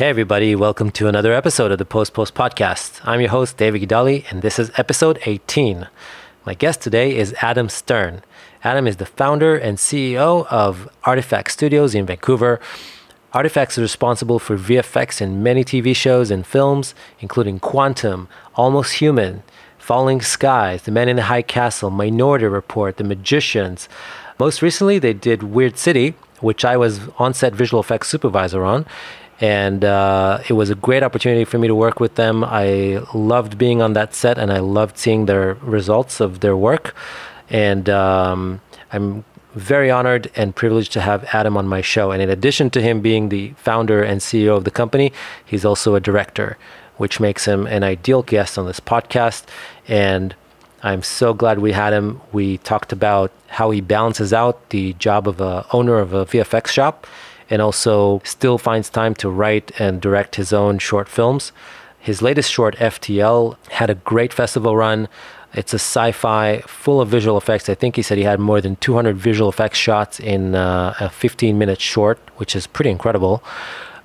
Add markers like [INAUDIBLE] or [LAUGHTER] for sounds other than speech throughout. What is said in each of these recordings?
Hey, everybody, welcome to another episode of the Post Post Podcast. I'm your host, David Gidali, and this is episode 18. My guest today is Adam Stern. Adam is the founder and CEO of Artifex Studios in Vancouver. Artifex is responsible for VFX in many TV shows and films, including Quantum, Almost Human, Falling Skies, The Man in the High Castle, Minority Report, The Magicians. Most recently, they did Weird City, which I was on set visual effects supervisor on. And uh, it was a great opportunity for me to work with them. I loved being on that set and I loved seeing their results of their work. And um, I'm very honored and privileged to have Adam on my show. And in addition to him being the founder and CEO of the company, he's also a director, which makes him an ideal guest on this podcast. And I'm so glad we had him. We talked about how he balances out the job of a owner of a VFX shop and also still finds time to write and direct his own short films. His latest short, FTL, had a great festival run. It's a sci fi full of visual effects. I think he said he had more than 200 visual effects shots in uh, a 15 minute short, which is pretty incredible.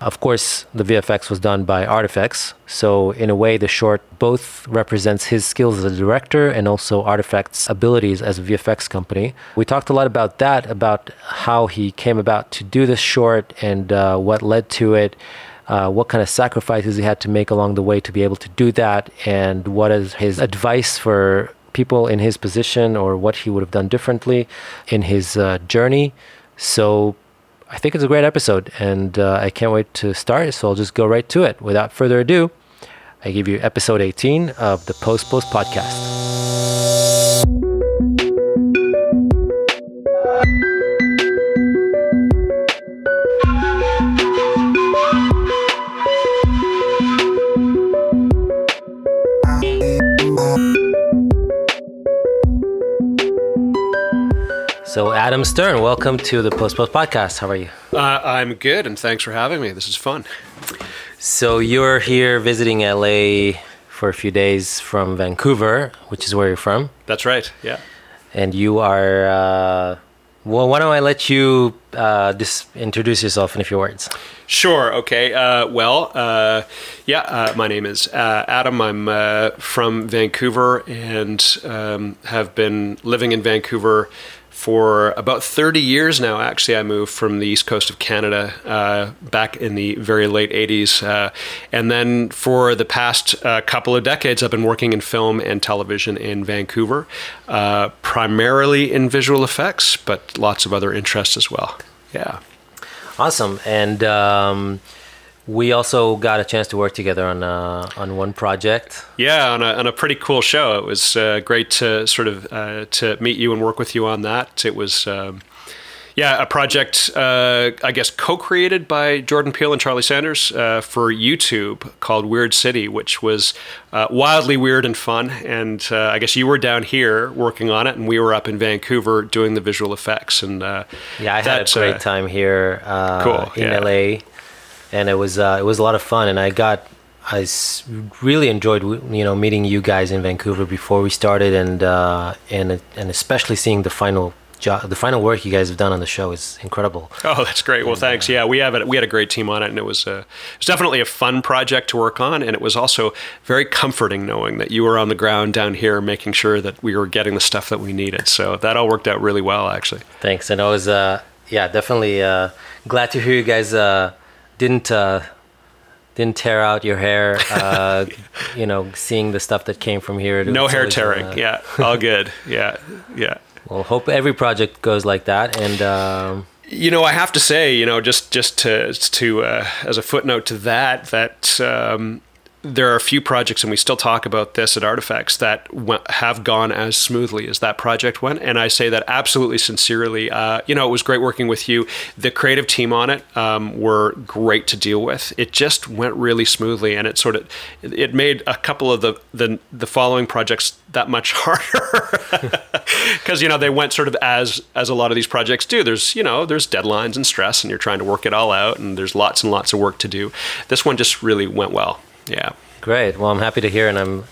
Of course, the VFX was done by Artifex. So, in a way, the short both represents his skills as a director and also Artifex' abilities as a VFX company. We talked a lot about that, about how he came about to do this short and uh, what led to it. Uh, what kind of sacrifices he had to make along the way to be able to do that, and what is his advice for people in his position or what he would have done differently in his uh, journey. So, I think it's a great episode, and uh, I can't wait to start. So I'll just go right to it. Without further ado, I give you episode 18 of the Post Post Podcast. So, Adam Stern, welcome to the Post Post Podcast. How are you? Uh, I'm good, and thanks for having me. This is fun. So, you're here visiting LA for a few days from Vancouver, which is where you're from. That's right. Yeah. And you are, uh, well, why don't I let you uh, just introduce yourself in a few words? Sure. Okay. Uh, well, uh, yeah, uh, my name is uh, Adam. I'm uh, from Vancouver and um, have been living in Vancouver for about 30 years now. Actually, I moved from the east coast of Canada uh, back in the very late 80s. Uh, and then for the past uh, couple of decades, I've been working in film and television in Vancouver, uh, primarily in visual effects, but lots of other interests as well. Yeah. Awesome. And um, we also got a chance to work together on uh, on one project. Yeah, on a, on a pretty cool show. It was uh, great to sort of uh, to meet you and work with you on that. It was. Um, yeah, a project, uh, I guess, co created by Jordan Peele and Charlie Sanders uh, for YouTube called Weird City, which was uh, wildly weird and fun. And I guess you were down here working on it, and we were up in Vancouver doing the visual effects. And yeah, I had a great time here cool, in yeah. LA and it was uh, it was a lot of fun. And I got I really enjoyed you know meeting you guys in Vancouver before we started, and uh, and and especially seeing the final job, the final work you guys have done on the show is incredible. Oh, that's great. Well, and, thanks. Uh, yeah, we have it. We had a great team on it, and it was uh, it was definitely a fun project to work on, and it was also very comforting knowing that you were on the ground down here, making sure that we were getting the stuff that we needed. So that all worked out really well, actually. Thanks, and I was uh, yeah definitely uh, glad to hear you guys uh, didn't uh, didn't tear out your hair. Uh, [LAUGHS] you know, seeing the stuff that came from here. No hair tearing. Uh, yeah, all good. Yeah, yeah. Well, hope every project goes like that, and. Um, you know, I have to say, you know, just just to to uh, as a footnote to that, that um, there are a few projects, and we still talk about this at Artifex that have gone as smoothly as that project went. And I say that absolutely sincerely. Uh, you know, it was great working with you. The creative team on it um, were great to deal with. It just went really smoothly, and it sort of it made a couple of the the, the following projects that much [LAUGHS] harder [LAUGHS] because you know they went sort of as as a lot of these projects do. There's you know there's deadlines and stress, and you're trying to work it all out, and there's lots and lots of work to do. This one just really went well. Yeah. Great. Well, I'm happy to hear, and I'm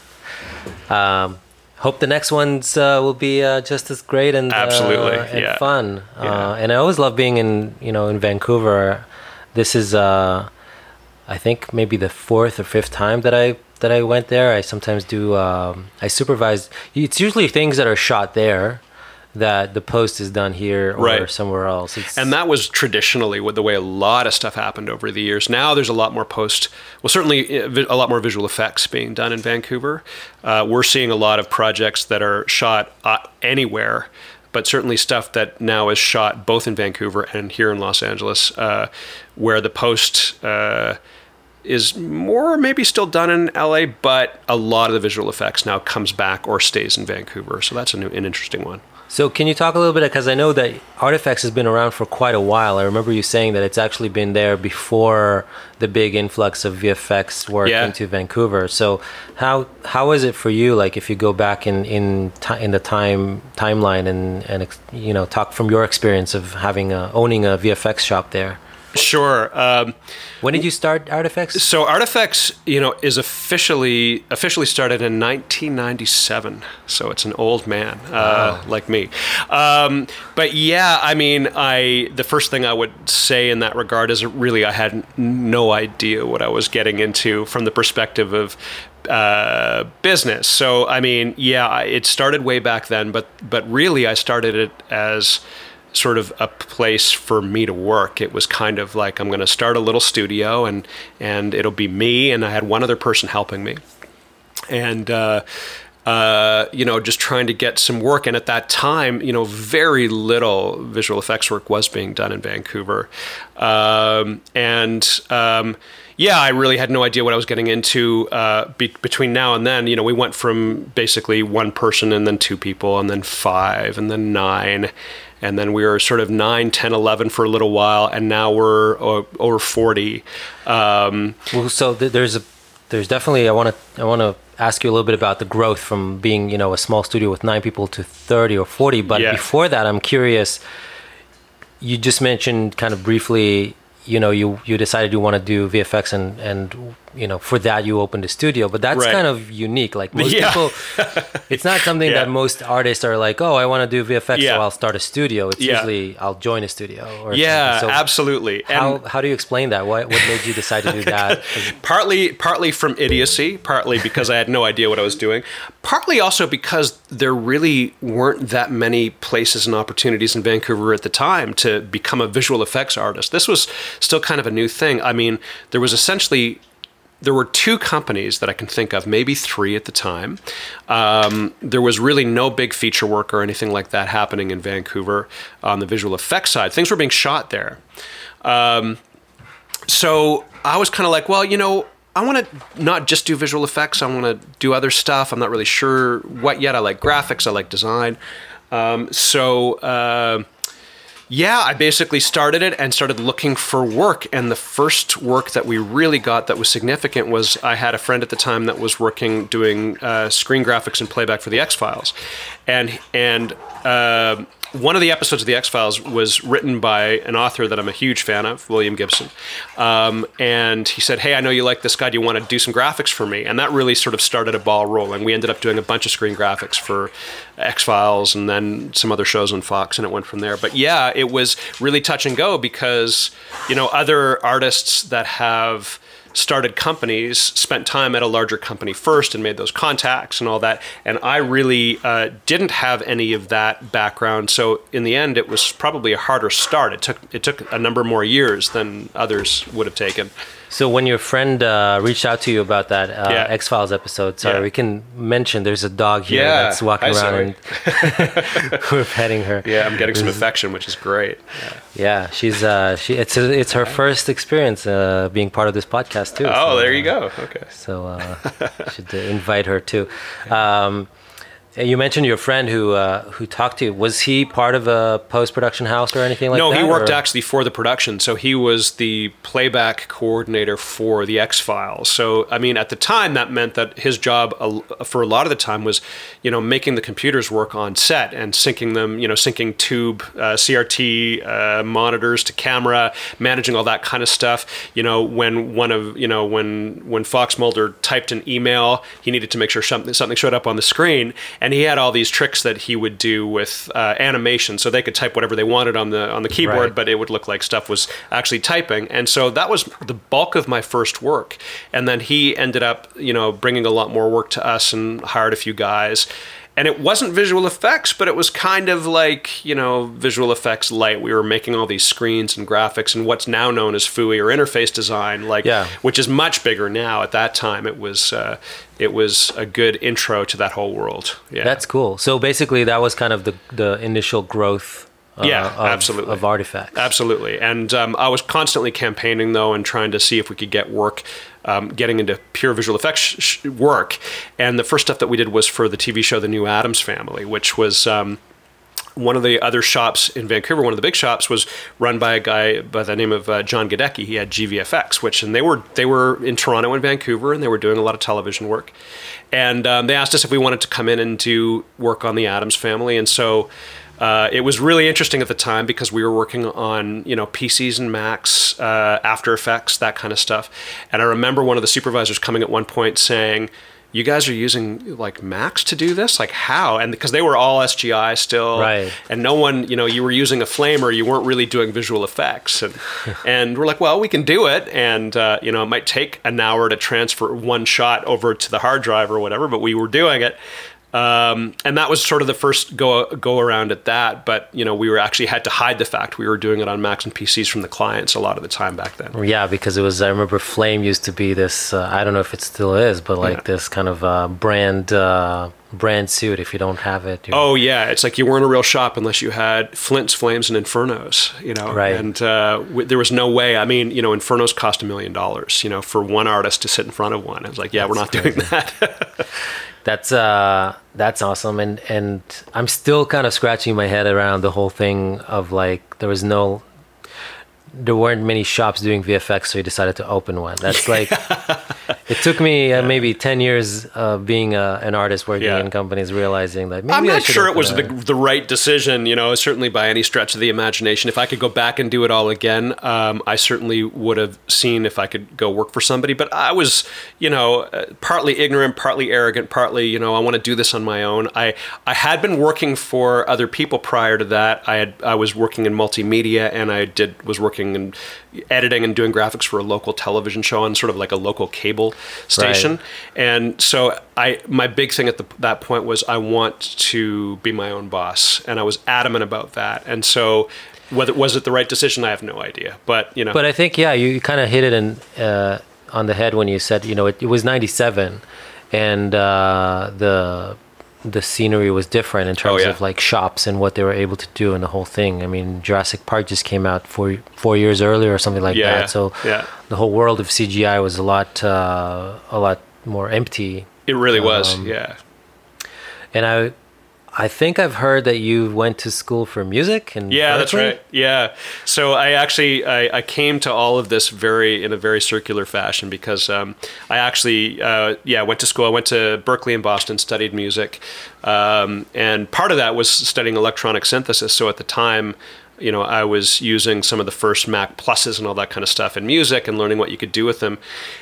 um, hope the next ones uh, will be uh, just as great and absolutely uh, and yeah. fun. Yeah. Uh, and I always love being in you know in Vancouver. This is uh, I think maybe the fourth or fifth time that I that I went there. I sometimes do. Um, I supervise. It's usually things that are shot there that the post is done here or Right. somewhere else. It's, And that was traditionally with the way a lot of stuff happened over the years. Now there's a lot more post, well, certainly uh, a lot more visual effects being done in Vancouver. Uh, we're seeing a lot of projects that are shot uh, anywhere, but certainly stuff that now is shot both in Vancouver and here in Los Angeles, uh, where the post. Uh, is more maybe still done in LA, but a lot of the visual effects now comes back or stays in Vancouver. So that's a new, an interesting one. So can you talk a little bit because I know that Artifex has been around for quite a while. I remember you saying that it's actually been there before the big influx of VFX work Yeah. into Vancouver. So how how is it for you? Like if you go back in in in the time timeline and and you know talk from your experience of having a, owning a VFX shop there. Sure. Um, When did you start Artifex? So Artifex, you know, is officially officially started in 1997. So it's an old man uh, like me. Um, but yeah, I mean, I the first thing I would say in that regard is really I had no idea what I was getting into from the perspective of uh, business. So I mean, yeah, it started way back then, but but really I started it as sort of a place for me to work. It was kind of like I'm going to start a little studio and and it'll be me and I had one other person helping me. And uh, uh, you know, just trying to get some work. And at that time, you know, very little visual effects work was being done in Vancouver. Um, and um, yeah, I really had no idea what I was getting into. Uh, be- between now and then, you know, we went from basically one person and then two people and then five and then nine. And then we were sort of 9, 10, 11 for a little while. And now we're o- over 40. Um, Well, so th- there's a there's definitely I want to I want to ask you a little bit about the growth from being you know a small studio with nine people to 30 or 40 but Yeah. before that I'm curious you just mentioned kind of briefly you know you you decided you want to do VFX and and you know for that you opened a studio but that's Right. kind of unique like most Yeah. people [LAUGHS] it's not something Yeah. that most artists are like oh I want to do VFX Yeah. so I'll start a studio it's usually I'll join a studio or yeah. So absolutely. how how do you explain that what what made you decide to do [LAUGHS] that partly partly from idiocy partly because i had no idea what i was doing partly also because there really weren't that many places and opportunities in vancouver at the time to become a visual effects artist this was still kind of a new thing i mean there was essentially there were two companies that I can think of, maybe three at the time. Um, there was really no big feature work or anything like that happening in Vancouver on the visual effects side. Things were being shot there. Um, so I was kind of like, well, you know, I want to not just do visual effects. I want to do other stuff. I'm not really sure what yet. I like graphics. I like design. Um, so uh, yeah, I basically started it and started looking for work. And the first work that we really got that was significant was I had a friend at the time that was working doing uh, screen graphics and playback for the X Files, and and. Uh, one of the episodes of the X Files was written by an author that I'm a huge fan of, William Gibson. Um, and he said, Hey, I know you like this guy. Do you want to do some graphics for me? And that really sort of started a ball rolling. We ended up doing a bunch of screen graphics for X Files and then some other shows on Fox, and it went from there. But yeah, it was really touch and go because, you know, other artists that have started companies spent time at a larger company first and made those contacts and all that. And i really uh, didn't have any of that background. So in the end it was probably a harder start. It took it took a number more years than others would have taken So when your friend uh, reached out to you about that uh, Yeah. X Files episode, sorry, Yeah. we can mention there's a dog here Yeah. that's walking around and [LAUGHS] we're petting her. yeah i'm getting some affection which is great Yeah, she's uh, she it's it's her first experience uh, being part of this podcast too. oh so, there you uh, go okay So uh, [LAUGHS] should invite her too. Um, you mentioned your friend who uh, who talked to you. Was he part of a post production house or anything like no, that? No, he worked or- actually for the production. So he was the playback coordinator for the X Files. So I mean, at the time, that meant that his job uh, for a lot of the time was, you know, making the computers work on set and syncing them. You know, syncing tube uh, CRT uh, monitors to camera, managing all that kind of stuff. You know, when one of you know when when Fox Mulder typed an email, he needed to make sure something something showed up on the screen. And he had all these tricks that he would do with uh, animation, so they could type whatever they wanted on the on the keyboard, Right. but it would look like stuff was actually typing. And so that was the bulk of my first work. And then he ended up, you know, bringing a lot more work to us and hired a few guys. And it wasn't visual effects, but it was kind of like, you know, visual effects light. We were making all these screens and graphics and what's now known as FUI or interface design, like, Yeah. which is much bigger now. At that time, it was, uh, it was a good intro to that whole world. Yeah. That's cool. So basically, that was kind of the the initial growth. Uh, Yeah, of, absolutely. Of Artifex. Absolutely. And um, I was constantly campaigning, though, and trying to see if we could get work, um, getting into pure visual effects sh- work. And the first stuff that we did was for the TV show The New Addams Family, which was. Um, one of the other shops in Vancouver, one of the big shops, was run by a guy by the name of uh, John Gajdecki. He had GVFX, which and they were they were in Toronto and Vancouver, and they were doing a lot of television work. And um, they asked us if we wanted to come in and do work on the Addams Family, and so uh, it was really interesting at the time because we were working on you know PCs and Macs, uh, After Effects, that kind of stuff. And I remember one of the supervisors coming at one point saying, "You guys are using like Macs to do this? Like how?" And because they were all SGI still, Right. And no one, you know, you were using a flamer, you weren't really doing visual effects, and [LAUGHS] and we're like, "Well, we can do it." And uh, you know, it might take an hour to transfer one shot over to the hard drive or whatever, but we were doing it. Um, and that was sort of the first go go around at that. But you know, we were actually had to hide the fact we were doing it on Macs and PCs from the clients a lot of the time back then. Yeah, because it was. I remember Flame used to be this. Uh, I don't know if it still is, but like Yeah. this kind of uh, brand uh, brand suit. If you don't have it, Oh yeah, it's like you weren't a real shop unless you had Flints, Flames, and Infernos. You know, Right. And uh, w- there was no way. I mean, you know, Infernos cost a million dollars. You know, for one artist to sit in front of one. I was like, yeah, we're not doing that. [LAUGHS] That's uh that's awesome. And and I'm still kind of scratching my head around the whole thing of like there was no there weren't many shops doing VFX so you decided to open one. That's like [LAUGHS] it took me uh, maybe 10 years uh, being uh, an artist working Yeah. in companies realizing that maybe I'm not sure it was a- the, the right decision, you know, certainly by any stretch of the imagination. If I could go back and do it all again, um, I certainly would have seen if I could go work for somebody. But I was, you know, uh, partly ignorant, partly arrogant, partly, you know, I want to do this on my own. I, I had been working for other people prior to that. I had I was working in multimedia and I did was working in editing and doing graphics for a local television show on sort of like a local cable station. And so I my big thing at the, that point was I want to be my own boss, and I was adamant about that. And so whether was it the right decision, I have no idea. But you know, But I think yeah, you kind of hit it in uh, on the head when you said you know it, it was '97, and uh, the the scenery was different in terms Oh, yeah. of like shops and what they were able to do and the whole thing. I mean, Jurassic Park just came out four four years earlier or something like Yeah, that. So yeah. the whole world of CGI was a lot uh, a lot more empty. it really was. um, yeah. And I I think I've heard that you went to school for music and Yeah, that's right. Yeah. So I actually I, I came to all of this very in a very circular fashion because um, I actually uh, yeah went to school. I went to Berklee in Boston, studied music, um, and part of that was studying electronic synthesis. So at the time. You know, I was using some of the first Mac pluses and all that kind of stuff in music and learning what you could do with them.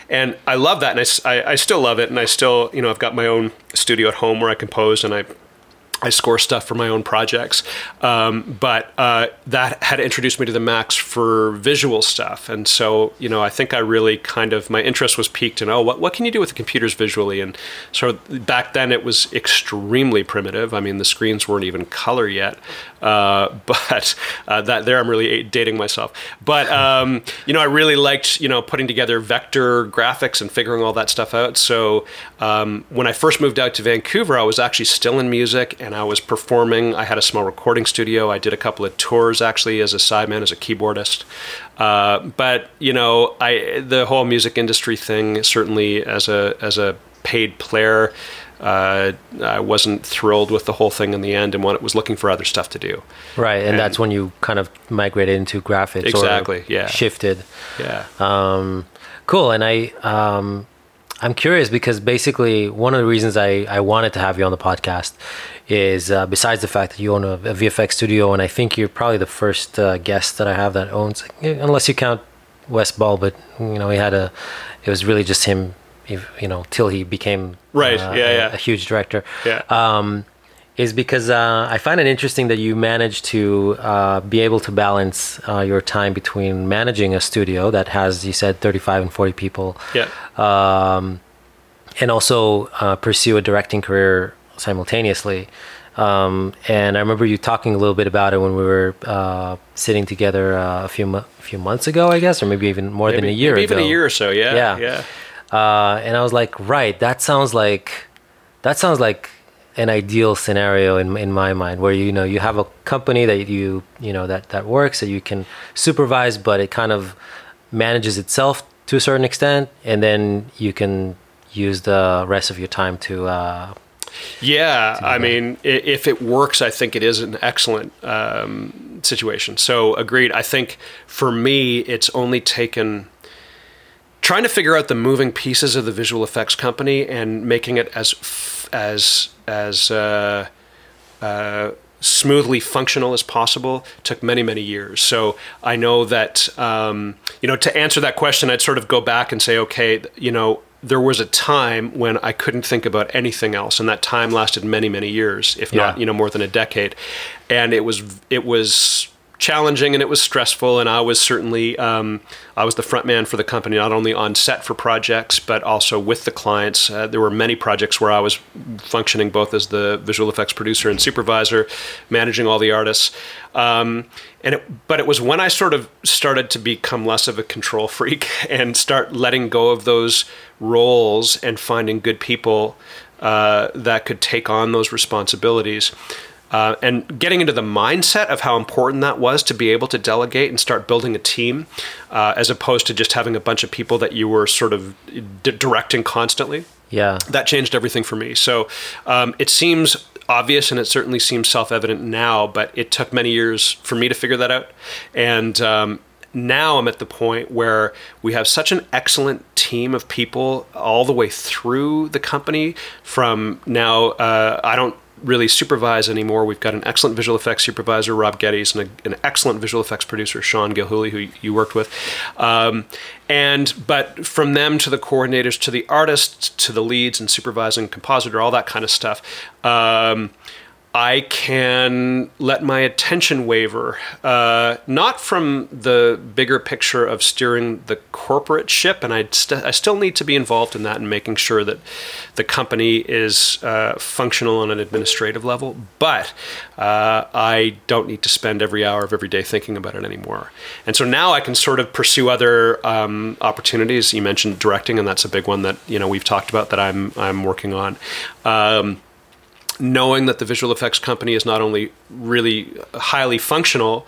And I love that. And I I still love it. And I still, you know, I've got my own studio at home where I compose and I I score stuff for my own projects. Um, but uh, that had introduced me to the Macs for visual stuff. And so, you know, I think I really kind of, my interest was piqued in, oh, what, what can you do with the computers visually? And so back then it was extremely primitive. I mean, the screens weren't even color yet. Uh, [LAUGHS] but uh, that there I'm really dating myself. But, um, you know, I really liked, you know, putting together vector graphics and figuring all that stuff out. So um, when I first moved out to Vancouver, I was actually still in music and I was performing. I had a small recording studio. I did a couple of tours actually as a sideman, as a keyboardist. Uh, but you know, I the whole music industry thing certainly as a as a paid player. Uh, I wasn't thrilled with the whole thing in the end, and was looking for other stuff to do. Right, and, And- that's when you kind of migrated into graphics. Exactly, Or yeah. Shifted. Yeah, Um, cool. And I, um, I'm curious because basically one of the reasons I, I wanted to have you on the podcast is uh, besides the fact that you own a, a VFX studio, and I think you're probably the first uh, guest that I have that owns, unless you count Wes Ball, but you know he had a, it was really just him, you know, till he became Right, uh, yeah, a, yeah. a huge director. yeah. Um, is because uh, I find it interesting that you managed to uh, be able to balance uh, your time between managing a studio that has, you said, 35 and 40 people. Yeah. Um, and also uh, pursue a directing career simultaneously. Um, and I remember you talking a little bit about it when we were uh, sitting together uh, a few mo- a few months ago, I guess, or maybe even more maybe, than a year maybe ago. even a year or so. Yeah. Yeah. Yeah. Uh, and I was like, right, that sounds like that sounds like an ideal scenario in in my mind, where you know you have a company that you you know that that works that you can supervise, but it kind of manages itself to a certain extent, and then you can use the rest of your time to. Uh, Yeah, I mean, if it works, I think it is an excellent um, situation. So, agreed. I think for me, it's only taken trying to figure out the moving pieces of the visual effects company and making it as f- as as uh, uh, smoothly functional as possible took many many years. So I know that um, you know to answer that question, I'd sort of go back and say, okay, you know. There was a time when I couldn't think about anything else, and that time lasted many, many years, if not, you know, more than a decade. And it was, it was challenging and it was stressful and i was certainly um, i was the front man for the company not only on set for projects but also with the clients. Uh, there were many projects where i was functioning both as the visual effects producer and supervisor managing all the artists. Um, and it, but it was when i sort of started to become less of a control [LAUGHS] freak and start letting go of those roles and finding good people uh, that could take on those responsibilities uh, and getting into the mindset of how important that was to be able to delegate and start building a team, uh, as opposed to just having a bunch of people that you were sort of d- directing constantly. yeah, That changed everything for me. So um, it seems obvious and it certainly seems self evident now, but it took many years for me to figure that out. And um, now I'm at the point where we have such an excellent team of people all the way through the company. From now, uh, I don't really supervise anymore. We've got an excellent visual effects supervisor, Rob Geddes, and a, an excellent visual effects producer, Sean Gilhooly, who you worked with. Um, and but from them to the coordinators to the artists to the leads and supervising compositor, all that kind of stuff. Um, I can let my attention waver, uh, not from the bigger picture of steering the corporate ship, and I, st- I still need to be involved in that and making sure that the company is uh, functional on an administrative level. But uh, I don't need to spend every hour of every day thinking about it anymore. And so now I can sort of pursue other um, opportunities. You mentioned directing, and that's a big one that you know we've talked about that I'm I'm working on. Um, knowing that the visual effects company is not only really highly functional,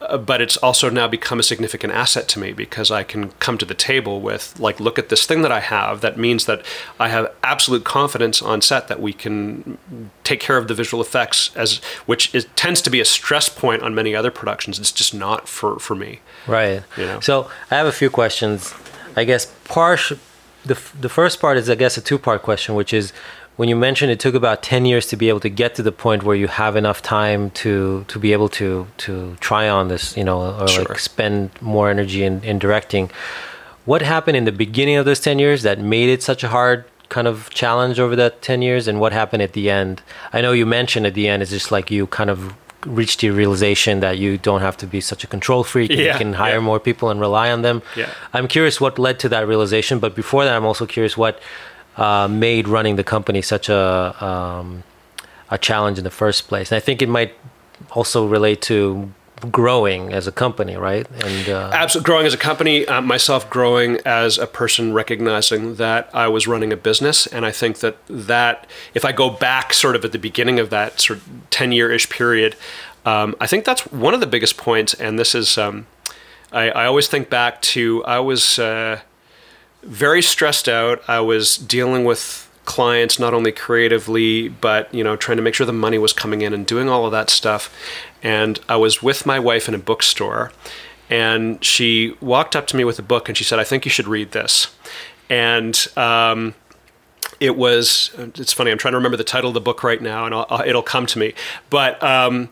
uh, but it's also now become a significant asset to me because I can come to the table with, like, look at this thing that I have. That means that I have absolute confidence on set that we can take care of the visual effects, as which is, tends to be a stress point on many other productions. It's just not for, for me. Right. You know? So I have a few questions. I guess partial. The the first part is I guess a two part question, which is when you mentioned it took about ten years to be able to get to the point where you have enough time to to be able to to try on this, you know, or Sure. like spend more energy in, in directing. What happened in the beginning of those ten years that made it such a hard kind of challenge over that ten years, and what happened at the end? I know you mentioned at the end it's just like you kind of reached the realization that you don't have to be such a control freak and you can hire yeah. more people and rely on them. Yeah. I'm curious what led to that realization, but before that, I'm also curious what uh, made running the company such a um, a challenge in the first place. And I think it might also relate to growing as a company, right? And uh, Absolutely, growing as a company, uh, myself growing as a person, recognizing that I was running a business, and I think that that if I go back sort of at the beginning of that sort of ten year ish period, um, I think that's one of the biggest points. And this is, um, I, I always think back to I was uh, very stressed out. I was dealing with clients not only creatively but you know trying to make sure the money was coming in and doing all of that stuff. And i was with my wife in a bookstore and she walked up to me with a book and she said i think you should read this. And um, it was it's funny i'm trying to remember the title of the book right now and I'll, it'll come to me. But um,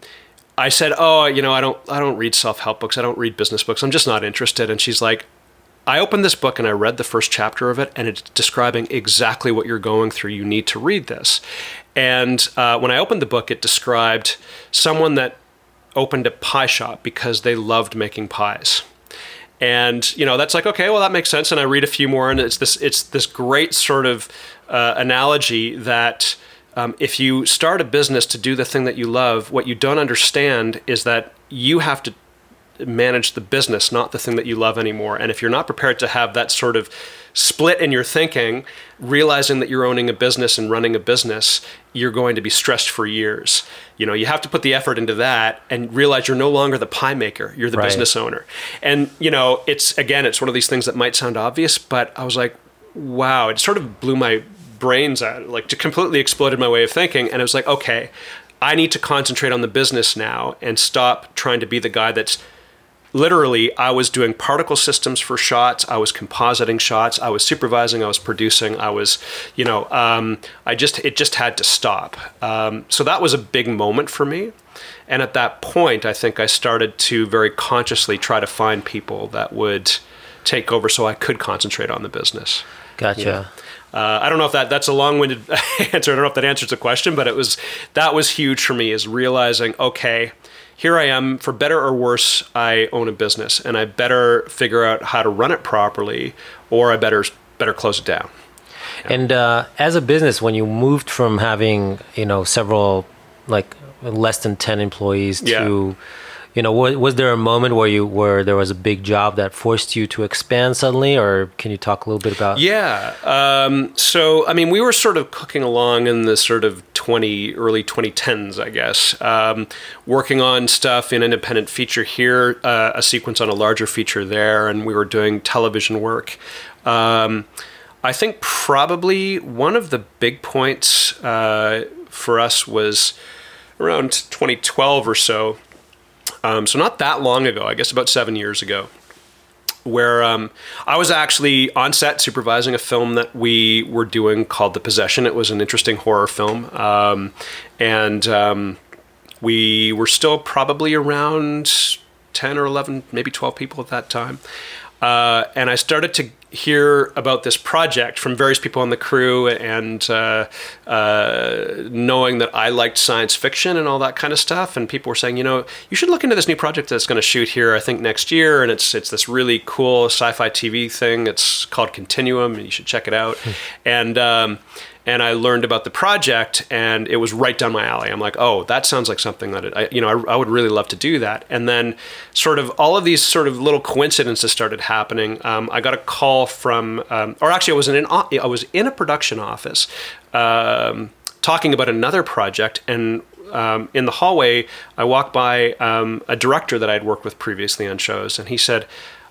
i said oh you know i don't i don't read self-help books. I don't read business books. I'm just not interested. And she's like I opened this book and I read the first chapter of it, and it's describing exactly what you're going through. You need to read this. And uh, when I opened the book, it described someone that opened a pie shop because they loved making pies. And you know that's like okay, well that makes sense. And I read a few more, and it's this it's this great sort of uh, analogy that um, if you start a business to do the thing that you love, what you don't understand is that you have to manage the business, not the thing that you love anymore. And if you're not prepared to have that sort of split in your thinking, realizing that you're owning a business and running a business, you're going to be stressed for years. You know, you have to put the effort into that and realize you're no longer the pie maker, you're the right. business owner. And, you know, it's again, it's one of these things that might sound obvious, but I was like, wow, it sort of blew my brains out, like to completely exploded my way of thinking. And I was like, okay, I need to concentrate on the business now and stop trying to be the guy that's literally I was doing particle systems for shots. I was compositing shots. I was supervising. I was producing. I was, you know, um, I just it just had to stop. Um, so that was a big moment for me. And at that point, I think I started to very consciously try to find people that would take over so I could concentrate on the business. Gotcha. Uh, I don't know if that that's a long-winded [LAUGHS] answer. I don't know if that answers the question, but it was that was huge for me is realizing okay, here I am, for better or worse, I own a business, and I better figure out how to run it properly, or I better better close it down. Yeah. And uh, as a business, when you moved from having you know several like less than ten employees to yeah you know, was, was there a moment where you where there was a big job that forced you to expand suddenly, or can you talk a little bit about? Yeah. Um, so, I mean, we were sort of cooking along in the sort of twenty early twenty tens, I guess, um, working on stuff in independent feature here, uh, a sequence on a larger feature there, and we were doing television work. Um, I think probably one of the big points uh, for us was around 2012 or so um, so not that long ago, I guess about seven years ago, where um, I was actually on set supervising a film that we were doing called The Possession. It was an interesting horror film, um, and um, we were still probably around ten or eleven, maybe twelve people at that time. Uh, and I started to hear about this project from various people on the crew and uh, uh, knowing that I liked science fiction and all that kind of stuff. And people were saying, you know, you should look into this new project that's going to shoot here, I think next year. And it's it's this really cool sci-fi TV thing. It's called Continuum, and you should check it out. Hmm. and um, and I learned about the project, and it was right down my alley. I'm like, oh, that sounds like something that it, I, you know, I, I, would really love to do that. And then, sort of, all of these sort of little coincidences started happening. Um, I got a call from, um, or actually, I was in an, I was in a production office um, talking about another project, and um, in the hallway, I walked by um, a director that I'd worked with previously on shows, and he said,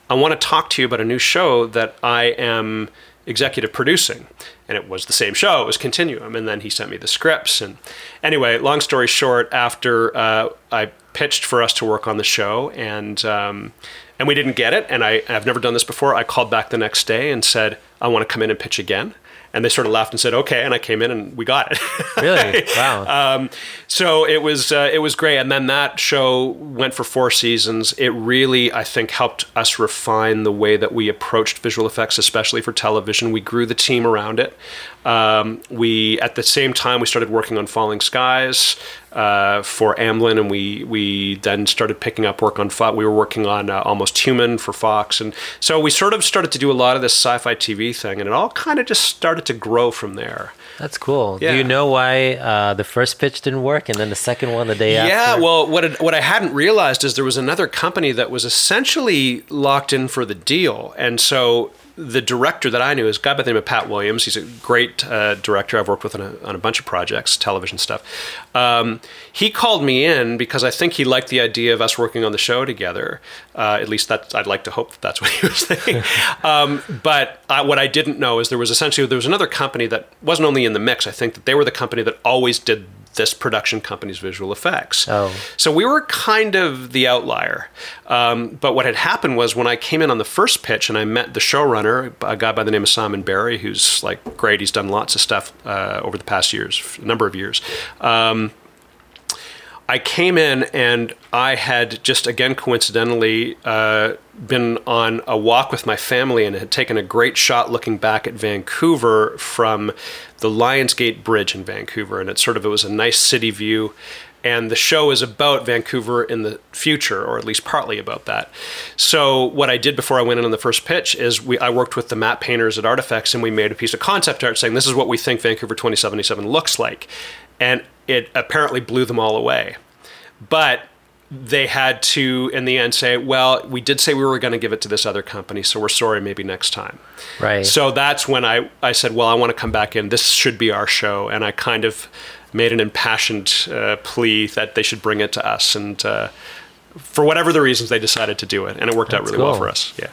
"I want to talk to you about a new show that I am." executive producing and it was the same show. It was continuum and then he sent me the scripts. And anyway long story short after uh, i pitched for us to work on the show and um, and we didn't get it and I, i've never done this before i called back the next day and said i want to come in and pitch again and they sort of laughed and said, "Okay," and I came in and we got it. [LAUGHS] really? Wow. Um, so it was uh, it was great, and then that show went for four seasons. It really, I think, helped us refine the way that we approached visual effects, especially for television. We grew the team around it. Um, we at the same time we started working on Falling Skies uh, for Amblin, and we we then started picking up work on Fox. We were working on uh, Almost Human for Fox, and so we sort of started to do a lot of this sci-fi TV thing, and it all kind of just started to grow from there. That's cool. Yeah. Do you know why uh, the first pitch didn't work, and then the second one the day yeah, after? Yeah, well, what it, what I hadn't realized is there was another company that was essentially locked in for the deal, and so the director that I knew is a guy by the name of Pat Williams. He's a great uh, director I've worked with on a, on a, bunch of projects, television stuff. Um, he called me in because I think he liked the idea of us working on the show together. Uh, at least that I'd like to hope that that's [LAUGHS] what he was thinking. um, but I, what I didn't know is there was essentially there was another company that wasn't only in the mix. I think that they were the company that always did this production company's visual effects. Oh. So we were kind of the outlier. Um, but what had happened was when I came in on the first pitch and I met the showrunner, a guy by the name of Simon Barry, who's like great. He's done lots of stuff uh, over the past years, a number of years. Um, I came in and I had just again coincidentally uh, been on a walk with my family and had taken a great shot looking back at Vancouver from the Lionsgate Bridge in Vancouver, and it sort of it was a nice city view. And the show is about Vancouver in the future, or at least partly about that. So what I did before I went in on the first pitch is we I worked with the matte painters at Artifex, and we made a piece of concept art saying this is what we think Vancouver 2077 looks like, and it apparently blew them all away. But they had to in the end say well we did say we were going to give it to this other company so we're sorry maybe next time. Right. So that's when i i said well i want to come back in. This should be our show. And i kind of made an impassioned uh, plea that they should bring it to us. And uh, for whatever the reasons they decided to do it. And it worked That's out really cool. well for us. Yeah.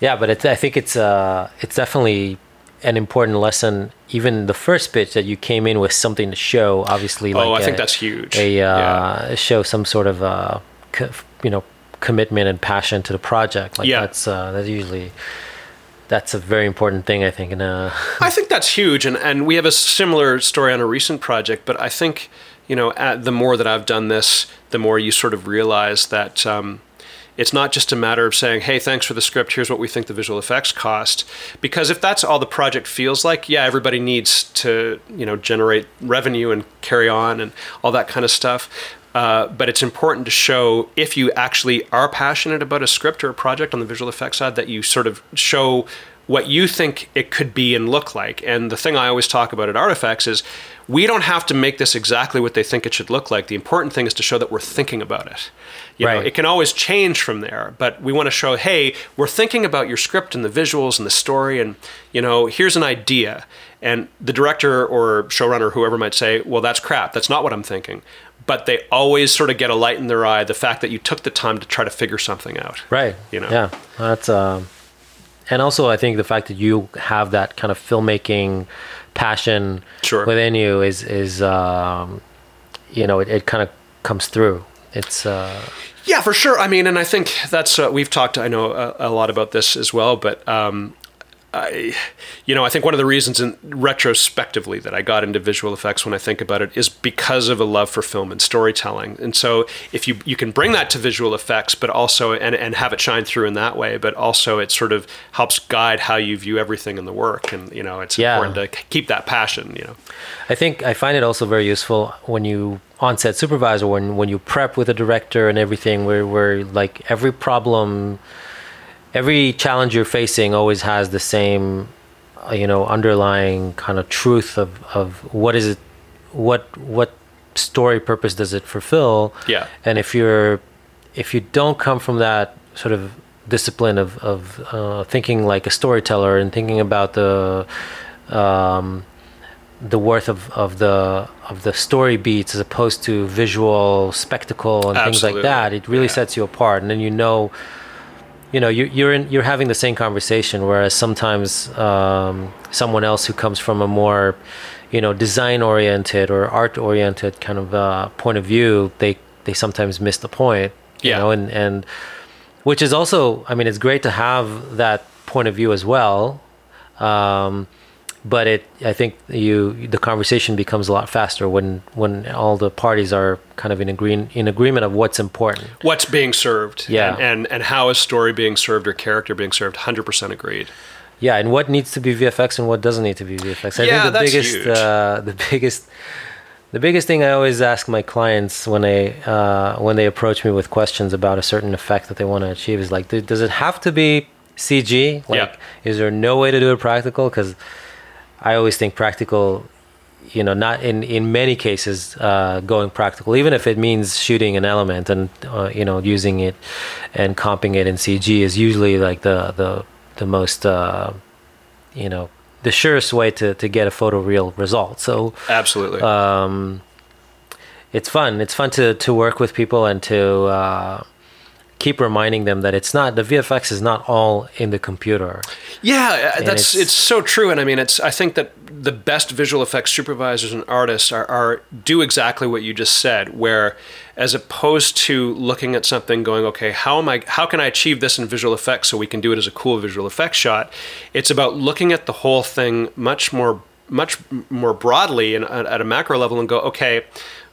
Yeah but i think it's uh it's definitely an important lesson even the first pitch that you came in with something to show obviously like oh i a- think that's huge a uh, yeah. show some sort of uh, co- you know commitment and passion to the project. Like Yeah. that's uh, that's usually that's a very important thing I think. In a [LAUGHS] I think that's huge, and and we have a similar story on a recent project. But I think you know, at, the more that I've done this, the more you sort of realize that. Um, it's not just a matter of saying, "Hey, thanks for the script. Here's what we think the visual effects cost." Because if that's all the project feels like, yeah, everybody needs to, you know, generate revenue and carry on and all that kind of stuff. Uh, but it's important to show if you actually are passionate about a script or a project on the visual effects side that you sort of show what you think it could be and look like. And the thing I always talk about at Artifex is we don't have to make this exactly what they think it should look like. The important thing is to show that we're thinking about it. You know, Right. it can always change from there, but we want to show, hey, we're thinking about your script and the visuals and the story, and you know, here's an idea. And the director or showrunner, whoever might say, well, that's crap. That's not what I'm thinking. But they always sort of get a light in their eye, the fact that you took the time to try to figure something out. right. You know. Yeah. That's um, and also I think the fact that you have that kind of filmmaking passion Sure. within you is is um, you know it, it kind of comes through. It's uh, Yeah, for sure. I mean, and I think that's uh, we've talked. I know a, a lot about this as well, but um, I, you know, I think one of the reasons, in retrospectively, that I got into visual effects when I think about it is because of a love for film and storytelling. And so, if you you can bring that to visual effects, but also and and have it shine through in that way, but also it sort of helps guide how you view everything in the work. And you know, it's Yeah. important to keep that passion. You know. I think I find it also very useful when you on-set supervisor when when you prep with a director and everything where where like every problem every challenge you're facing always has the same uh, you know underlying kind of truth of of what is it what what story purpose does it fulfill Yeah. and if you're if you don't come from that sort of discipline of of uh, thinking like a storyteller and thinking about the um, the worth of, of the of the story beats as opposed to visual spectacle and things like that, it really Yeah. sets you apart. And then you know, you know, you, you're in, you're having the same conversation. Whereas sometimes um, someone else who comes from a more, you know, design oriented or art oriented kind of uh, point of view, they they sometimes miss the point. You Yeah. know, and and which is also, I mean, it's great to have that point of view as well. Um, but it, I think you, the conversation becomes a lot faster when, when all the parties are kind of in agree, in agreement of what's important. What's being served, Yeah. and, and and how is story being served or character being served? Hundred percent agreed. Yeah, and what needs to be VFX and what doesn't need to be VFX. I Yeah, think the that's biggest, huge. uh, the [LAUGHS] biggest, the biggest thing I always ask my clients when they uh, when they approach me with questions about a certain effect that they want to achieve is like, does it have to be CG? Like, Yeah. is there no way to do it practical? Because I always think practical, you know, not in in many cases uh, going practical, even if it means shooting an element and uh, you know using it and comping it in CG is usually like the the the most uh, you know the surest way to to get a photoreal result. So Absolutely. um, it's fun. It's fun to to work with people and to uh, keep reminding them that it's not the VFX is not all in the computer. Yeah, uh, And that's it's- it's, so true, and I mean, it's I think that the best visual effects supervisors and artists are, are do exactly what you just said. Where, as opposed to looking at something, going, okay, how am I? How can I achieve this in visual effects so we can do it as a cool visual effects shot? It's about looking at the whole thing much more much more broadly and at at a macro level and go, okay.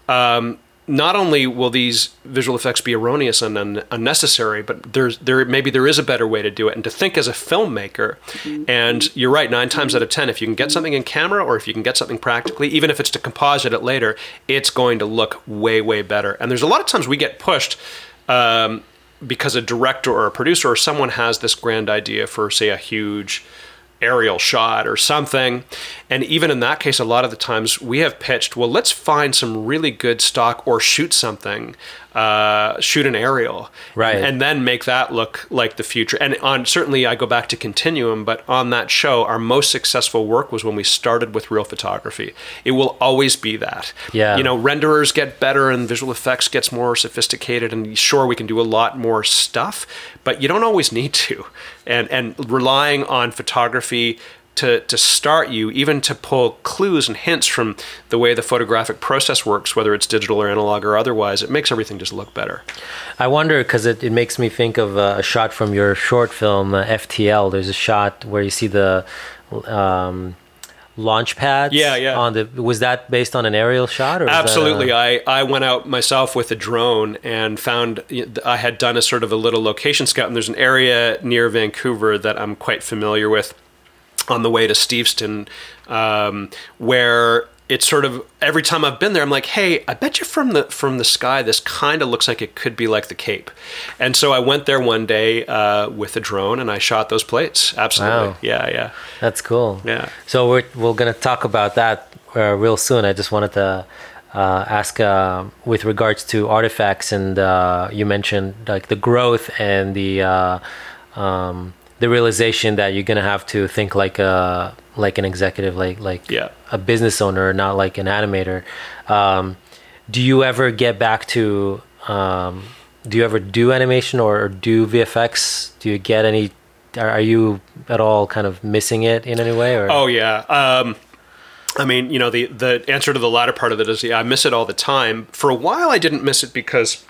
Um, not only will these visual effects be erroneous and un- unnecessary, but there's there maybe there is a better way to do it. And to think as a filmmaker, and you're right, nine times out of ten, if you can get something in camera or if you can get something practically, even if it's to composite it later, it's going to look way way better. And there's a lot of times we get pushed. Um, because a director or a producer or someone has this grand idea for, say, a huge aerial shot or something. And even in that case, a lot of the times we have pitched, well, let's find some really good stock or shoot something, uh, shoot an aerial, Right. and then make that look like the future. And on certainly, I go back to Continuum, but on that show, our most successful work was when we started with real photography. It will always be that. Yeah. You know, renderers get better and visual effects gets more sophisticated, and sure, we can do a lot more stuff, but you don't always need to. And and relying on photography to, to start you, even to pull clues and hints from the way the photographic process works, whether it's digital or analog or otherwise, it makes everything just look better. I wonder because it, it makes me think of uh, a shot from your short film uh, FTL. There's a shot where you see the um, launch pads. Yeah, yeah. On the was that based on an aerial shot or Absolutely. I, I went out myself with a drone and found I had done a sort of a little location scout, and there's an area near Vancouver that I'm quite familiar with on the way to Steveston, um, where it's sort of every time I've been there, I'm like, hey, I bet you from the from the sky, this kind of looks like it could be like the Cape, and so I went there one day uh, with a drone and I shot those plates. Absolutely, Wow. yeah, yeah, That's cool. Yeah. So we're we're gonna talk about that uh, real soon. I just wanted to uh, ask uh, with regards to Artifex, and uh, you mentioned like the growth and the uh, um, the realization that you're gonna have to think like a like an executive, like like Yeah. a business owner, not like an animator. Um, do you ever get back to? Um, do you ever do animation or do VFX? Do you get any? Are, you at all kind of missing it in any way? Or Oh yeah. Um, I mean, you know, the the answer to the latter part of it is yeah, I miss it all the time. For a while, I didn't miss it because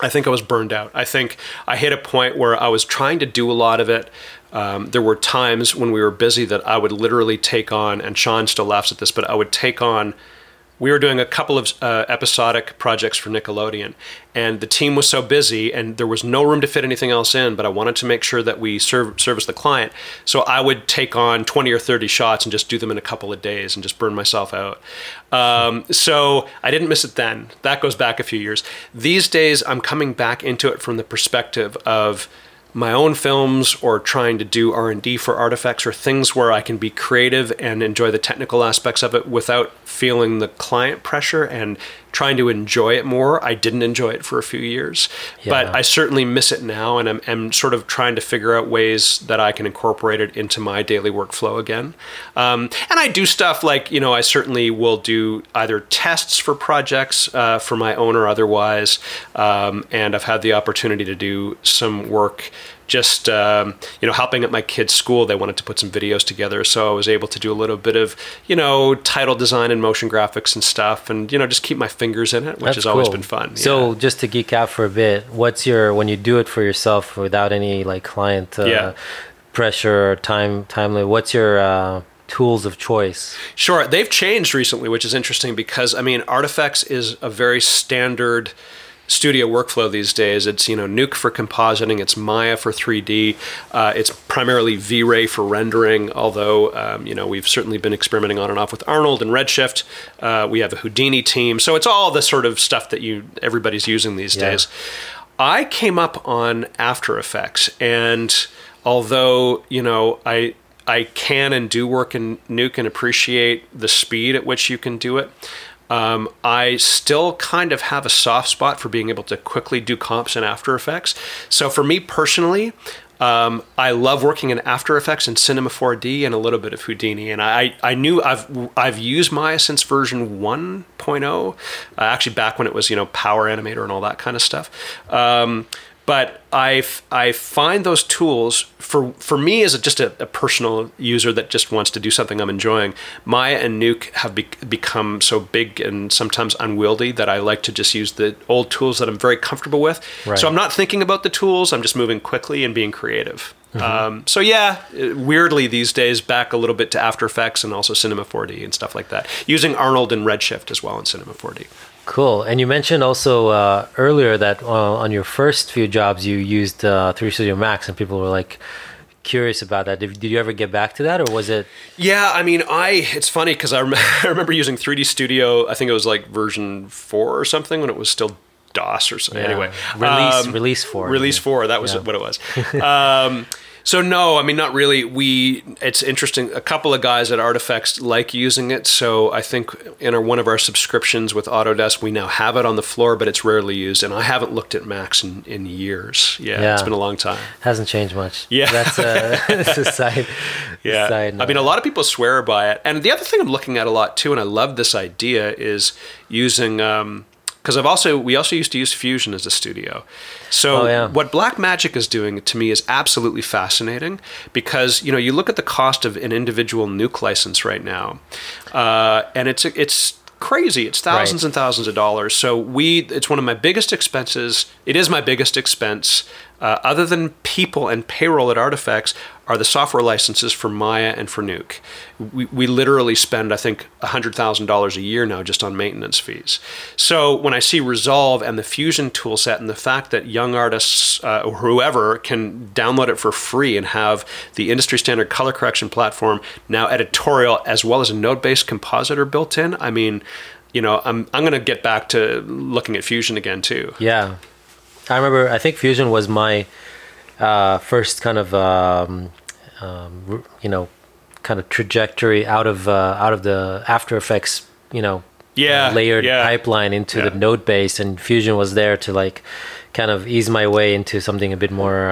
I think I was burned out. I think I hit a point where I was trying to do a lot of it. Um, there were times when we were busy that I would literally take on, and Sean still laughs at this, but I would take on. We were doing a couple of uh, episodic projects for Nickelodeon, and the team was so busy, and there was no room to fit anything else in. But I wanted to make sure that we serve service the client, so I would take on twenty or thirty shots and just do them in a couple of days and just burn myself out. Um, so I didn't miss it then. That goes back a few years. These days, I'm coming back into it from the perspective of my own films or trying to do r&d for Artifex or things where i can be creative and enjoy the technical aspects of it without feeling the client pressure and trying to enjoy it more i didn't enjoy it for a few years. But i certainly miss it now and I'm, I'm sort of trying to figure out ways that i can incorporate it into my daily workflow again. Um, and i do stuff like you know i certainly will do either tests for projects uh, for my own or otherwise um, and i've had the opportunity to do some work just um, you know helping at my kids school they wanted to put some videos together so i was able to do a little bit of you know title design and motion graphics and stuff and you know just keep my fingers in it which That's has always been fun So yeah. just to geek out for a bit, what's your when you do it for yourself without any like client uh, Yeah. pressure or time timely? What's your uh, tools of choice? Sure, they've changed recently, which is interesting because I mean, Artifex is a very standard studio workflow these days. It's you know Nuke for compositing, it's Maya for 3D, uh, it's primarily V-Ray for rendering. Although um, you know we've certainly been experimenting on and off with Arnold and Redshift. Uh, we have a Houdini team, so it's all the sort of stuff that you everybody's using these Yeah. days. I came up on After Effects, and although you know I I can and do work in Nuke and appreciate the speed at which you can do it. Um, I still kind of have a soft spot for being able to quickly do comps in After Effects. So for me personally, um, I love working in After Effects and Cinema 4D and a little bit of Houdini. And I, I knew I've I've used Maya since version 1.0, uh, actually back when it was you know Power Animator and all that kind of stuff. Um, but I, f- I find those tools for for me as a, just a, a personal user that just wants to do something I'm enjoying. Maya and Nuke have be- become so big and sometimes unwieldy that I like to just use the old tools that I'm very comfortable with. Right. So I'm not thinking about the tools. I'm just moving quickly and being creative. Um, so yeah, uh, weirdly these days back a little bit to After Effects and also Cinema 4D and stuff like that. Using Arnold and Redshift as well in Cinema 4D. Cool. And you mentioned also uh, earlier that uh, on your first few jobs you used uh, 3 Studio Max, and people were like curious about that. Did, did you ever get back to that, or was it? Yeah, I mean, I it's funny because I, rem- [LAUGHS] I remember using 3D Studio. I think it was like version four or something when it was still DOS or something. Yeah. Anyway, Release- um, release four. Release four. That was Yeah. what it was. [LAUGHS] um, so no, I mean not really. We it's interesting. A couple of guys at Artifex like using it. So I think in our, one of our subscriptions with Autodesk, we now have it on the floor, but it's rarely used. And I haven't looked at Max in, in years. Yeah, Yeah. it's been a long time. Hasn't changed much. Yeah. That's a, [LAUGHS] that's a side. [LAUGHS] Yeah. Side I mean, a lot of people swear by it. And the other thing I'm looking at a lot too, and I love this idea, is using. Um, because I've also we also used to use Fusion as a studio. So Oh, yeah. what Blackmagic is doing to me is absolutely fascinating because you know you look at the cost of an individual nuke license right now, uh, and it's it's crazy. It's thousands Right. and thousands of dollars. So we it's one of my biggest expenses. It is my biggest expense. Uh, other than people and payroll at Artifex, are the software licenses for Maya and for Nuke. We, we literally spend, I think, $100,000 a year now just on maintenance fees. So when I see Resolve and the Fusion toolset and the fact that young artists uh, or whoever can download it for free and have the industry standard color correction platform now editorial as well as a node based compositor built in, I mean, you know, I'm, I'm going to get back to looking at Fusion again too. Yeah, I remember. I think Fusion was my uh, first kind of um, um, you know kind of trajectory out of uh, out of the After Effects you know Yeah, uh, layered yeah. pipeline into Yeah. the node base, and Fusion was there to like kind of ease my way into something a bit more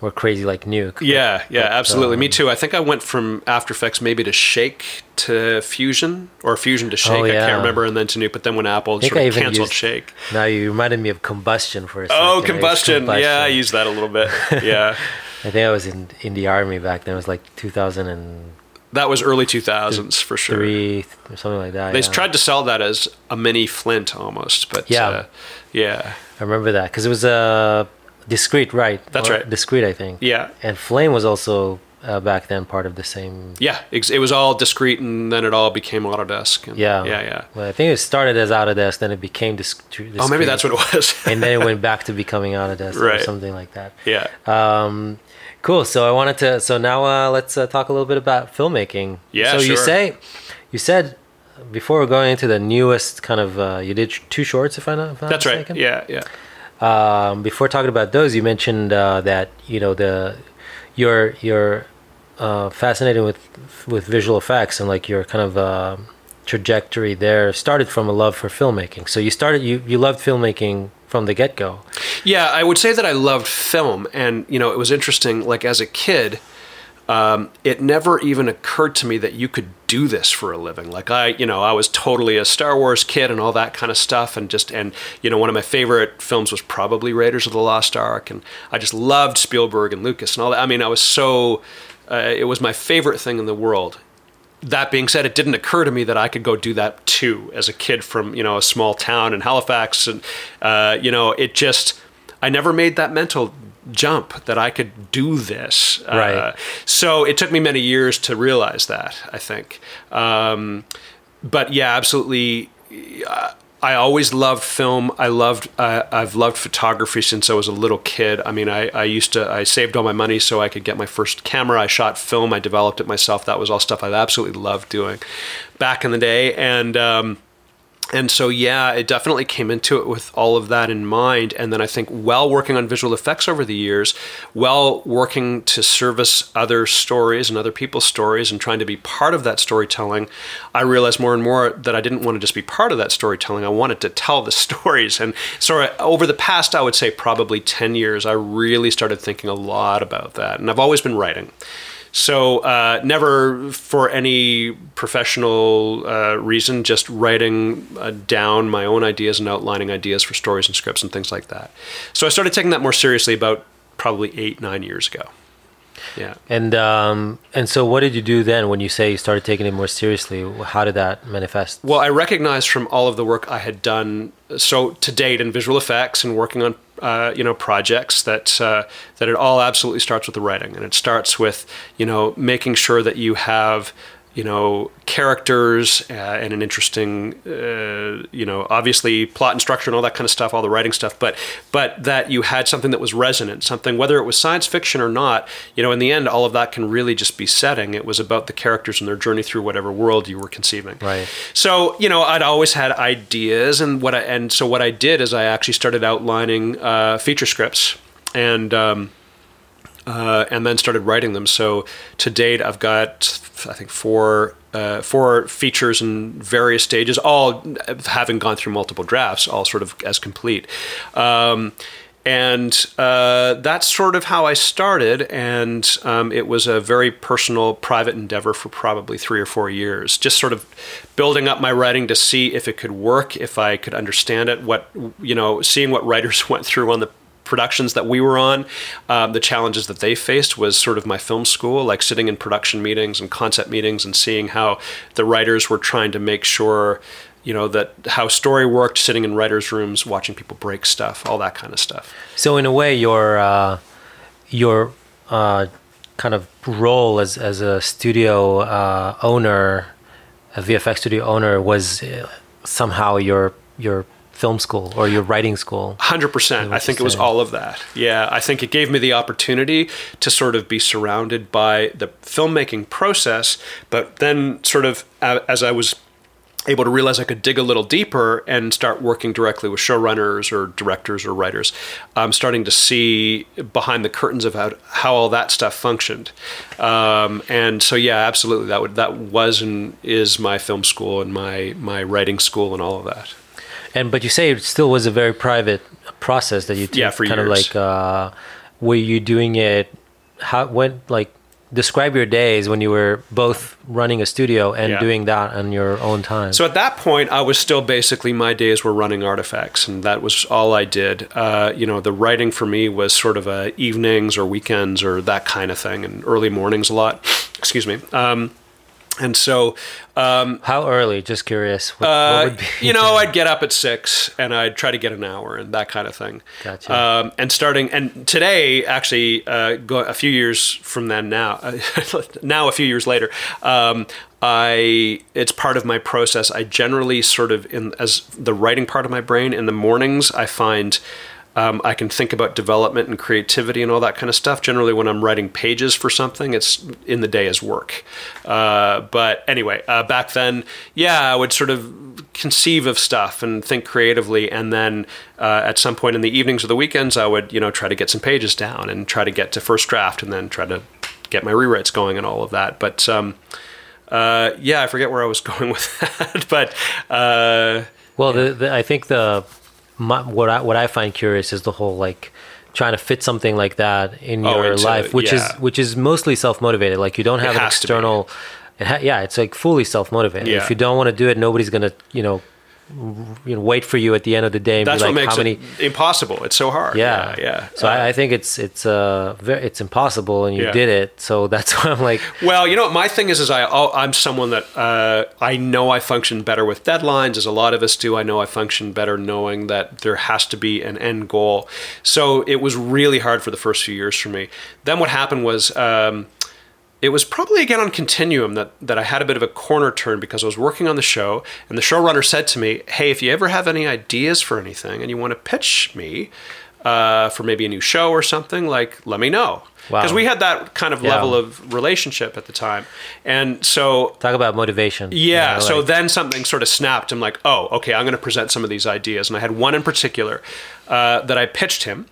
more crazy like Nuke. Yeah, yeah, absolutely. Me um, too. I think I went from After Effects maybe to Shake to Fusion or Fusion to Shake. I Oh, yeah. can't remember, and then to Nuke. But then when Apple sort of canceled used- Shake. Now you reminded me of Combustion for a second. Oh, I used combustion. Yeah, I used that a little bit. [LAUGHS] Yeah, I think I was in in the army back then. It was like 2003 that was early 2000s for sure. Three or something like that. They yeah. tried to sell that as a mini Flint almost, but Yeah. uh, yeah, I remember that because it was a Discreet, right? That's Or right. Discreet, I think. yeah, And Flame was also uh, back then part of the same. yeah. It was all Discreet, and then it all became Autodesk. And Yeah. yeah, yeah. Well, I think it started as Autodesk, then it became disc- Discreet. Oh, maybe that's what it was. [LAUGHS] and then it went back to [LAUGHS] becoming Autodesk or something like that. yeah. Um, cool. So I wanted to. So now uh, let's uh, talk a little bit about filmmaking. Yeah, So you say, you said before we're going into the newest kind of, uh, you did two shorts, if I'm not. If I'm That's right. Yeah, yeah. Um, before talking about those, you mentioned uh, that you know the you're you're uh, fascinated with with visual effects and like your kind of uh, trajectory there started from a love for filmmaking. So you started you you loved filmmaking from the get go. Yeah, I would say that I loved film, and you know, it was interesting. Like as a kid, um, it never even occurred to me that you could do this for a living. Like I, you know, I was totally a Star Wars kid and all that kind of stuff, and just and you know, one of my favorite films was probably Raiders of the Lost Ark, and I just loved Spielberg and Lucas and all that. I mean, I was so, uh, it was my favorite thing in the world that being said, it didn't occur to me that I could go do that too as a kid from you know a small town in Halifax, and uh, you know it just I never made that mental jump that I could do this. Right. Uh, so it took me many years to realize that. I think, um, but yeah, absolutely. uh, I always loved film. I loved. Uh, I've loved photography since I was a little kid. I mean, I, I used to. I saved all my money so I could get my first camera. I shot film. I developed it myself. That was all stuff I absolutely loved doing back in the day. And um, and so yeah it definitely came into it with all of that in mind. And then i think while working on visual effects over the years while working to service other stories and other people's stories and trying to be part of that storytelling i realized more and more that i didn't want to just be part of that storytelling. I wanted to tell the [LAUGHS] stories. And so uh, over the past i would say probably 10 years i really started thinking a lot about that. And i've always been writing so uh, never for any professional uh, reason, just writing uh, down my own ideas and outlining ideas for stories and scripts and things like that. So I started taking that more seriously about probably eight nine years ago. Yeah. And um, and so what did you do then when you say you started taking it more seriously? How did that manifest? Well, I recognized from all of the work I had done so to date in visual effects and working on uh, you know projects that uh, that it all absolutely starts with the writing, and it starts with you know making sure that you have you know characters uh, and an interesting uh, you know obviously plot and structure and all that kind of stuff all the writing stuff but but that you had something that was resonant something whether it was science fiction or not you know in the end all of that can really just be setting. It was about the characters and their journey through whatever world you were conceiving. Right. so you know I'd always had ideas and what I and so what I did is I actually started outlining uh, feature scripts. And um, uh, and then started writing them. So to date, I've got I think four uh, four features in various stages, all having gone through multiple drafts, all sort of as complete. Um, and uh, that's sort of how I started, and um, it was a very personal, private endeavor for probably three or four years. Just sort of building up my writing to see if it could work, if I could understand it, what you know, seeing what writers [LAUGHS] went through on the productions that we were on, um, the challenges that they faced was sort of my film school, like sitting in production meetings and concept meetings and seeing how the writers were trying to make sure, you know, that how story worked, sitting in writers' rooms, watching people break stuff, all that kind of stuff. So in a way, your uh, your uh, kind of role as as a studio uh, owner, a VFX studio owner, was uh, somehow your your film school or your writing school. Hundred percent. I think it was saying. all of that. Yeah, I think it gave me the opportunity to sort of be surrounded by the filmmaking process, but then sort of uh, as I was able to realize I could dig a little deeper and start working directly with showrunners or directors or writers, I'm starting to see behind the curtains of how, how all that stuff functioned. Um, and so, yeah, absolutely, that would that was and is my film school and my my writing school and all of that. And but you say it still was a very private process that you took, Yeah, for kind of like uh, were you doing it? How when like describe your days when you were both running a studio and Yeah. doing that on your own time. So at that point, I was still basically my days were running Artifex, and that was all I did. Uh, you know, the writing for me was sort of a evenings or weekends or that kind of thing, and early mornings a lot. Excuse me. Um, and so, um, How early? Just curious. What, uh, what would be you know, [LAUGHS] I'd get up at six and I'd try to get an hour and that kind of thing. Gotcha. Um, and starting, and today, actually, uh, go, a few years from then now, [LAUGHS] now a few years later, um, I it's part of my process. I generally sort of in as the writing part of my brain in the mornings. I find. Um, I can think about development and creativity and all that kind of stuff. Generally, when I'm writing pages for something, it's in the day as work. Uh, but anyway, uh, back then, yeah, I would sort of conceive of stuff and think creatively, and then uh, at some point in the evenings or the weekends, I would you know try to get some pages down and try to get to first draft, and then try to get my rewrites going and all of that. But um, uh, yeah, I forget where I was [LAUGHS] going with that, but. Uh, Well, the, the, I think the my, what I what I find curious is the whole like trying to fit something like that in Oh, your into- life, which yeah. is which is mostly self motivated. Like you don't have an has to be. external. It ha- yeah, it's like fully self motivated. Yeah. If you don't want to do it, nobody's gonna you know, you know wait for you at the end of the day that's like what makes how many. it impossible. It's so hard. Yeah, yeah. yeah. So Uh, I, I think it's it's uh very, it's impossible, and you Yeah. did it. So that's [LAUGHS] why I'm like, Well, you know, my thing is, is I oh, I'm someone that uh, I know I function better with deadlines, as a lot of us do. I know I function better knowing that there has to be an end goal. So it was really hard for the first few years for me. Then what happened was. Um, it was probably again on Continuum that, that I had a bit of a corner turn because I was working on the show, and the showrunner said to me, "Hey, if you ever have any ideas for anything and you want to pitch me uh, for maybe a new show or something, like let me know." Wow. Because we had that kind of Yeah. level of relationship at the time, and so talk about motivation. you yeah, know, so like- then something sort of snapped. I'm like, oh, okay, I'm going to present some of these ideas. And I had one in particular uh, that I pitched him.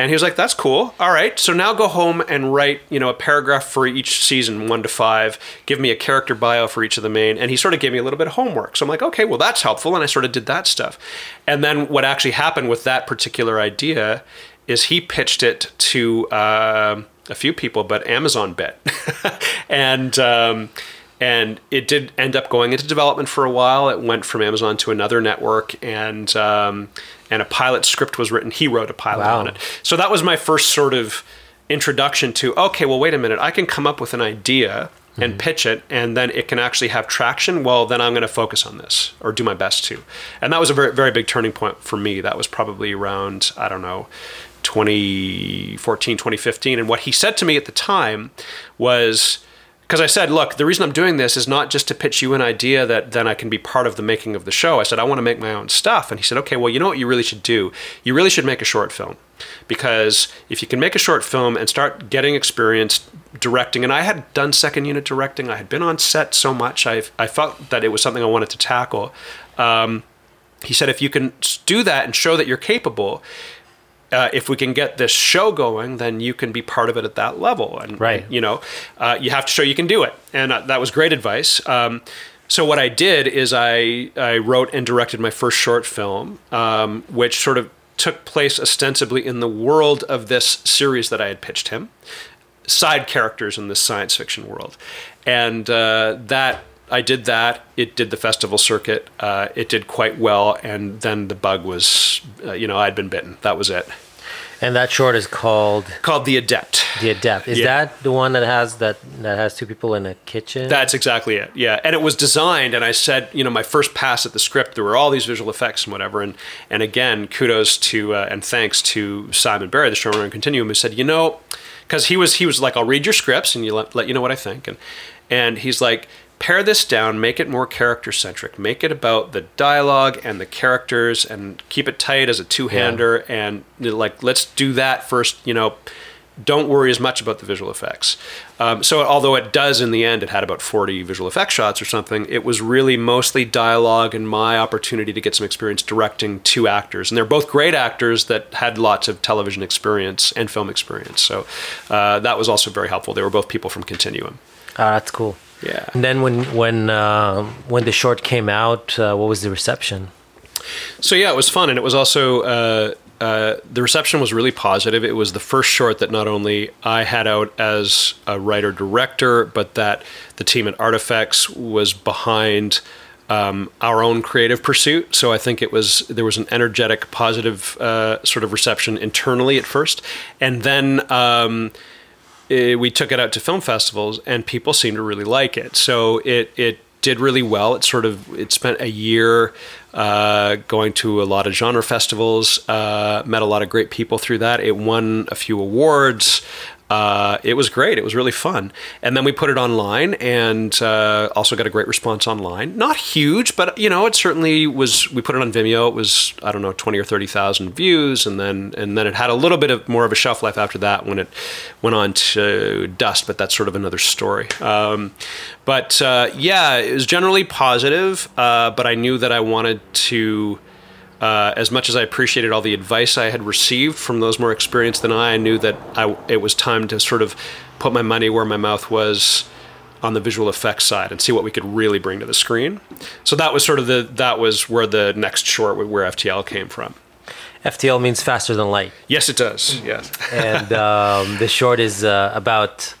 And he was like, that's cool. All right. So now go home and write, you know, a paragraph for each season, one to five. Give me a character bio for each of the main. And he sort of gave me a little bit of homework. So I'm like, okay, well, that's helpful. And I sort of did that stuff. And then what actually happened with that particular idea is he pitched it to um a few people, but Amazon bit. [LAUGHS] and, um, and it did end up going into development for a while. It went from Amazon to another network, and um, and a pilot script was written. He wrote a pilot Wow. on it. So that was my first sort of introduction to okay, well, wait a minute, I can come up with an idea and mm-hmm. pitch it, and then it can actually have traction. Well, then I'm going to focus on this or do my best to. And that was a very very big turning point for me. That was probably around I don't know. 2014 2015 and what he said to me at the time was because I said, look, the reason I'm doing this is not just to pitch you an idea that then I can be part of the making of the show. I said, I want to make my own stuff. And he said, okay, well, you know what you really should do? You really should make a short film. Because if you can make a short film and start getting experience directing, and I had done second unit directing, I had been on set so much, I, I felt that it was something I wanted to tackle. Um, he said, if you can do that and show that you're capable, uh, if we can get this show going, then you can be part of it at that level. And right. you know, uh, you have to show you can do it, and uh, that was great advice. Um, so what I did is I I wrote and directed my first short film, um, which sort of took place ostensibly in the world of this series that I had pitched him, side characters in this science fiction world, and uh, that I did that. It did the festival circuit. Uh, it did quite well, and then the bug was, uh, you know, I'd been bitten. That was it. And that short is called Called the Adept. The Adept. Is Yeah. that the one that has that that has two people in a kitchen? That's exactly it. Yeah, and it was designed, and I said, you know, my first pass at the script, there were all these visual effects and whatever, and and again, kudos to uh, and thanks to Simon Barry, the showrunner in Continuum, who said, you know, because he was he was like, I'll read your scripts and you let let you know what I think, and and he's like. Pare this down, make it more character centric. Make it about the dialogue and the characters, and keep it tight as a two hander. And like, let's do that first. You know, don't worry as much about the visual effects. Um, so, although it does in the end, it had about 40 visual effects shots or something, it was really mostly dialogue and my opportunity to get some experience directing two actors. And they're both great actors that had lots of television experience and film experience. So, uh, that was also very helpful. They were both people from Continuum. Ah, that's cool. Yeah. And then when when uh, when the short came out, uh, what was the reception? So yeah, it was fun, and it was also uh, uh, the reception was really positive. It was the first short that not only I had out as a writer director, but that the team at Artifex was behind. Um, our own creative pursuit, so I think it was there was an energetic, positive uh, sort of reception internally at first, and then um, eh, we took it out to film festivals and people seemed to really like it. So it it did really well. It sort of it spent a year uh, going to a lot of genre festivals, uh, met a lot of great people through that. It won a few awards. Uh, it was great. It was really fun. And then we put it online and uh, also got a great response online. Not huge, but you know, it certainly was. We put it on Vimeo. It was I don't know twenty or thirty thousand views, and then and then it had a little bit of more of a shelf life after that when it went on to Dust. But that's sort of another story. Um, but uh, yeah, it was generally positive. Uh, but I knew that I wanted to uh, as much as I appreciated all the advice I had received from those more experienced than I, I knew that I, it was time to sort of put my money where my mouth was on the visual effects side and see what we could really bring to the screen. So that was sort of the that was where the next short where FTL came from. FTL means faster than light, Yes, it does. Yes. and [LAUGHS] um, the short is uh, about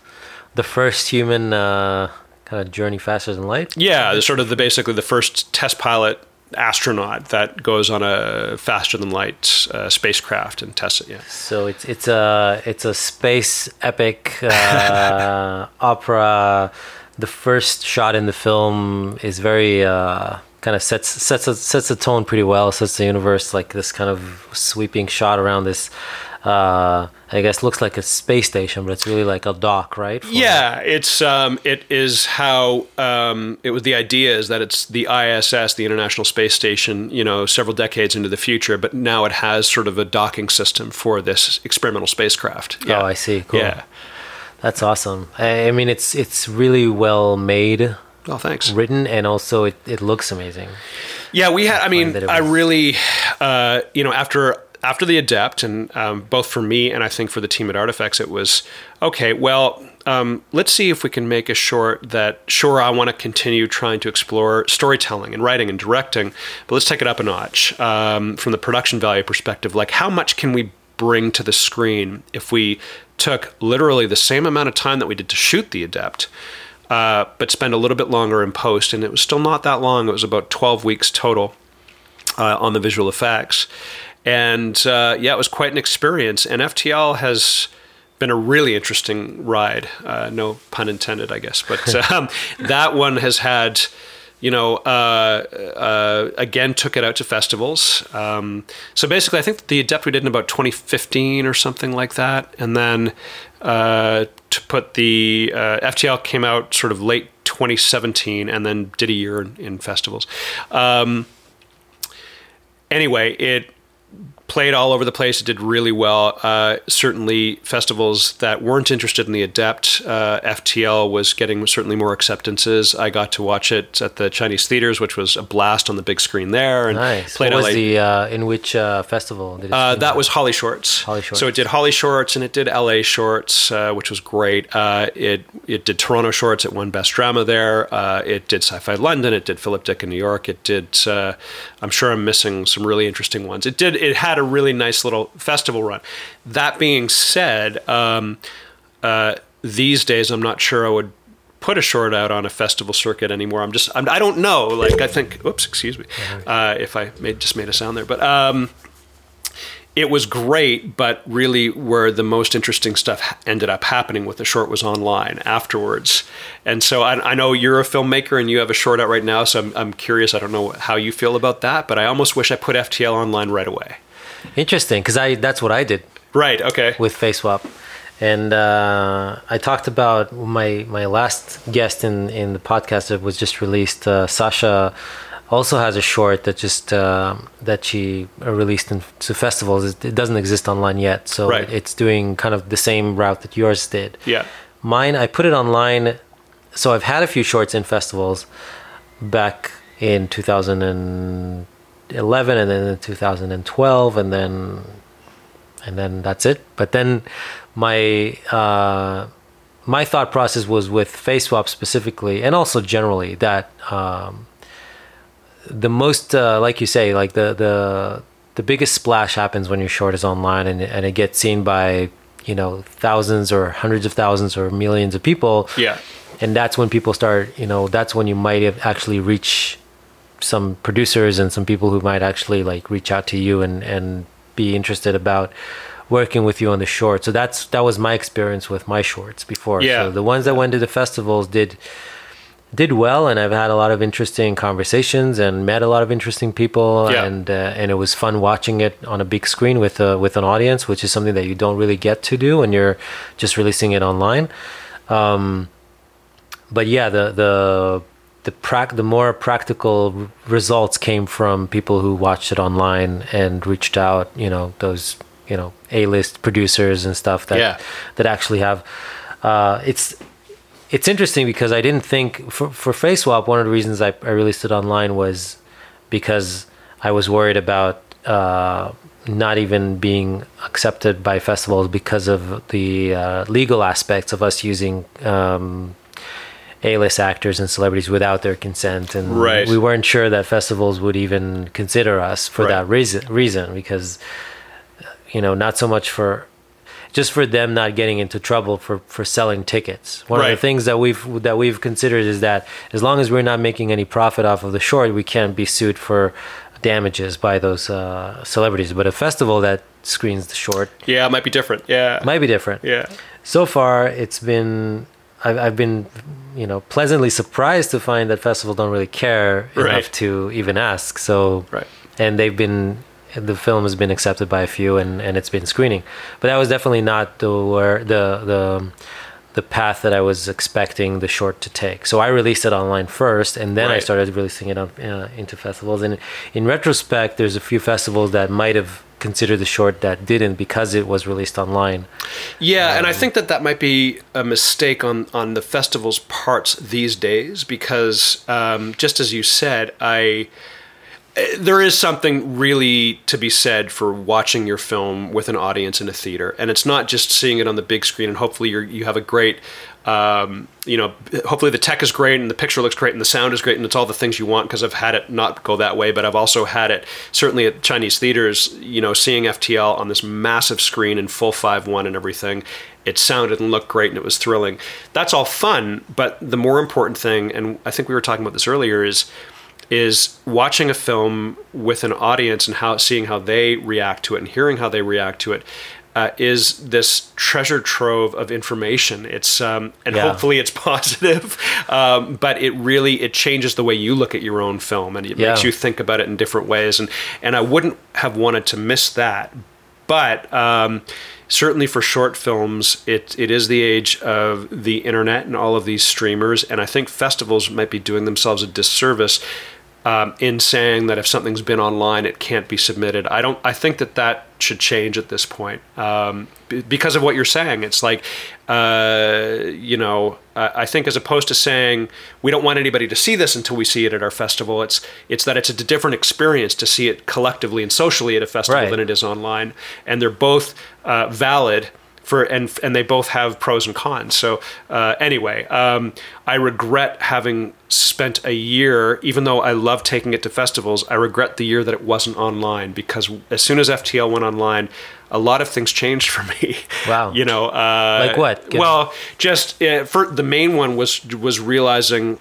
the first human uh, kind of journey faster than light. Yeah, the sort of the basically the first test pilot astronaut that goes on a faster than light uh, spacecraft and tests it. Yeah. So it's it's a it's a space epic uh, [LAUGHS] opera. The first shot in the film is very uh, kind of sets sets a, sets the tone pretty well. Sets the universe like this kind of sweeping shot around this. Uh, I guess looks like a space station, but it's really like a dock, right? For- Yeah, it's um, it is how um, it was. The idea is that it's the ISS, the International Space Station, you know, several decades into the future, but now it has sort of a docking system for this experimental spacecraft. Oh, I see. Cool. Yeah. That's awesome. I, I mean, it's it's really well made, Oh, thanks. written, and also it, it looks amazing. Yeah, we had. I mean, I really, uh, you know, after after the adept, and um, both for me and I think for the team at Artifex, it was okay. Well, um, let's see if we can make a short that. Sure, I want to continue trying to explore storytelling and writing and directing, but let's take it up a notch um, from the production value perspective. Like, how much can we bring to the screen if we took literally the same amount of time that we did to shoot the adept? uh, but spend a little bit longer in post. And it was still not that long. It was about 12 weeks total uh, on the visual effects. And uh, yeah, it was quite an experience. And FTL has been a really interesting ride. Uh, no pun intended, I guess. But [LAUGHS] um, that one has had you know, uh, uh, again took it out to festivals. Um, so basically, I think the Adept we did in about 2015 or something like that, and then uh, to put the uh, FTL came out sort of late 2017, and then did a year in, in festivals. Um, anyway, it played all over the place. It did really well. Uh, certainly, festivals that weren't interested in the Adept, uh, FTL was getting certainly more acceptances. I got to watch it at the Chinese theaters, which was a blast on the big screen there. And Nice. played what LA was the uh, in which uh, festival did it? uh, that at? was Holly Shorts. Holly Shorts. So it did Holly Shorts and it did LA Shorts, uh, which was great. Uh, it it did Toronto Shorts. It won Best Drama there. Uh, it did Sci-Fi London. It did Philip Dick in New York. It did. Uh, I'm sure I'm missing some really interesting ones. It did. It had a really nice little festival run. That being said, um, uh, these days I'm not sure I would put a short out on a festival circuit anymore. I'm just I'm, I don't know. Like I think. Oops, excuse me. Uh, if I made just made a sound there, but. Um, it was great, but really where the most interesting stuff ended up happening with the short was online afterwards. And so I, I know you're a filmmaker and you have a short out right now, so I'm, I'm curious. I don't know how you feel about that, but I almost wish I put FTL online right away. Interesting because I that's what I did Right. Okay. with face FaceSwap. And uh, I talked about my my last guest in, in the podcast that was just released. Uh, Sasha also has a short that just uh, that she released in, to festivals. It, it doesn't exist online yet, so Right. it's doing kind of the same route that yours did. Yeah. Mine, I put it online. So I've had a few shorts in festivals back in 2011 and then in 2012 and then and then that's it. But then my uh, my thought process was with FaceSwap specifically and also generally that um, the most uh, like you say like the the the biggest splash happens when your short is online and, and it gets seen by you know thousands or hundreds of thousands or millions of people Yeah. and that's when people start you know that's when you might have actually reach some producers and some people who might actually like reach out to you and and be interested about working with you on the short so that's that was my experience with my shorts before Yeah. so the ones that went to the festivals did did well and i've had a lot of interesting conversations and met a lot of interesting people Yeah. and uh, and it was fun watching it on a big screen with a with an audience which is something that you don't really get to do when you're just releasing it online um, but yeah, the the the prac the more practical r- results came from people who watched it online and reached out. You know, those you know A list producers and stuff that Yeah. that actually have. Uh, it's it's interesting because I didn't think for for Face Swap. One of the reasons I, I released it online was because I was worried about uh, not even being accepted by festivals because of the uh, legal aspects of us using um, A-list actors and celebrities without their consent, and Right. we weren't sure that festivals would even consider us for Right. that reason. Reason because you know not so much for just for them not getting into trouble for for selling tickets. One of the things that we've that we've considered is that as long as we're not making any profit off of the short, we can't be sued for damages by those uh, celebrities. But a festival that screens the short Yeah. It might be different. Yeah. might be different. yeah. So far, it's been I've, I've been you know pleasantly surprised to find that festivals don't really care Right. enough to even ask. So Right. and they've been the film has been accepted by a few and, and it's been screening but that was definitely not the where the the the path that I was expecting the short to take so I released it online first and then I started releasing it on, uh, into festivals and in retrospect there's a few festivals that might have considered the short that didn't because it was released online Yeah, and I think that that might be a mistake on on the festival's parts these days because, um, just as you said, I eh, there is something really to be said for watching your film with an audience in a theater, and it's not just seeing it on the big screen. And hopefully, you you have a great. Um, you know, hopefully the tech is great and the picture looks great and the sound is great and it's all the things you want because I've had it not go that way, but I've also had it certainly at Chinese theaters, you know, seeing FTL on this massive screen in full 5.1 and everything. It sounded and looked great and it was thrilling. That's all fun, but the more important thing, and I think we were talking about this earlier, is is watching a film with an audience and how seeing how they react to it and hearing how they react to it uh, is this treasure trove of information. It's um, and Yeah. hopefully it's [LAUGHS] positive, um, but it really it changes the way you look at your own film and it Yeah. makes you think about it in different ways. And and I wouldn't have wanted to miss that, but. Um, Certainly for short films, it, it is the age of the internet and all of these streamers, and I think festivals might be doing themselves a disservice um, in saying that if something's been online, it can't be submitted. I don't. I think that that should change at this point um, b- because of what you're saying. It's like, uh, you know, I I think as opposed to saying we don't want anybody to see this until we see it at our festival, it's it's that it's a different experience to see it collectively and socially at a festival Right. than it is online, and they're both uh, valid for and and they both have pros and cons. So uh, anyway, um, I regret having spent a year, even though I love taking it to festivals. I regret the year that it wasn't online because as soon as FTL went online. A lot of things changed for me. [LAUGHS] Wow. you know, uh, Like what? Give- Well, just uh, for the main one was was realizing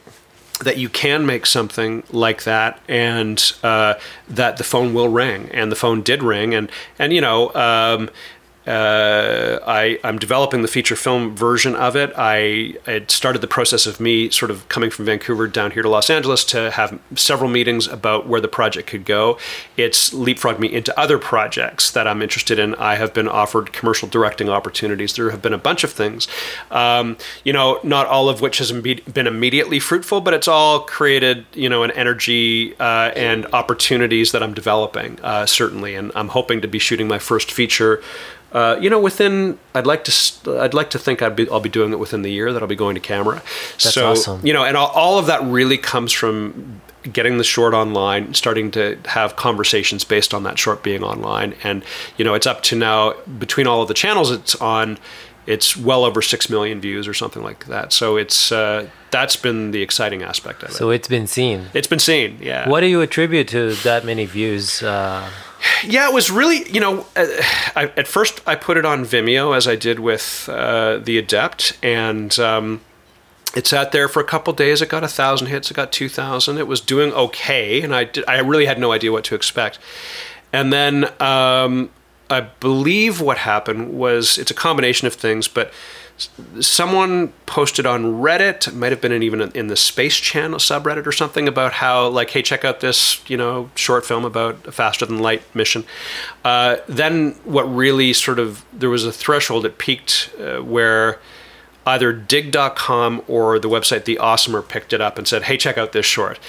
that you can make something like that and uh, that the phone will ring and the phone did ring and and you know um, uh, I, I'm developing the feature film version of it. I it started the process of me sort of coming from Vancouver down here to Los Angeles to have several meetings about where the project could go. It's leapfrogged me into other projects that I'm interested in. I have been offered commercial directing opportunities. There have been a bunch of things, um, you know, not all of which has imbe- been immediately fruitful, but it's all created, you know, an energy uh, and opportunities that I'm developing, uh, certainly. And I'm hoping to be shooting my first feature. Uh, you know, within I'd like to I'd like to think I'd be I'll be doing it within the year that I'll be going to camera. That's so awesome. you know, and all, all of that really comes from getting the short online, starting to have conversations based on that short being online, and you know, it's up to now between all of the channels it's on. It's well over six million views or something like that. So it's uh, that's been the exciting aspect of it. So it's been seen. it's been seen, yeah. What do you attribute to that many views? Uh, Yeah, it was really, you know, uh, I, at first I put it on Vimeo as I did with uh, The Adept, and um, it sat there for a couple days. It got a thousand hits. It got two thousand. It was doing okay, and I did, I really had no idea what to expect. And then um, I believe what happened was it's a combination of things, but someone posted on Reddit, it might have been in even in the Space Channel subreddit or something about how like, hey, check out this you know short film about a faster than light mission. Uh, then what really sort of there was a threshold it peaked uh, where either Digg.com or the website The Awesomer picked it up and said, hey, check out this short.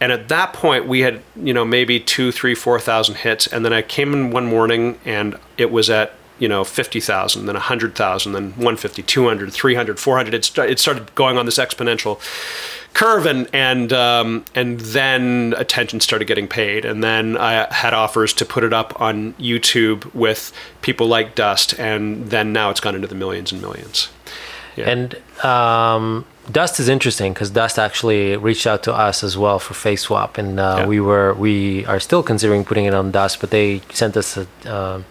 And at that point, we had, you know, maybe two, three, four thousand hits. And then I came in one morning and it was at, you know, 50,000, then 100,000, then 150, 200, 300, 400. It, sta- it started going on this exponential curve and and um, and then attention started getting paid and then I had offers to put it up on YouTube with people like Dust and then now it's gone into the millions and millions. Yeah. And um, Dust is interesting because Dust actually reached out to us as well for Face Swap, and uh, Yeah. we were we are still considering putting it on Dust, but they sent us a, uh,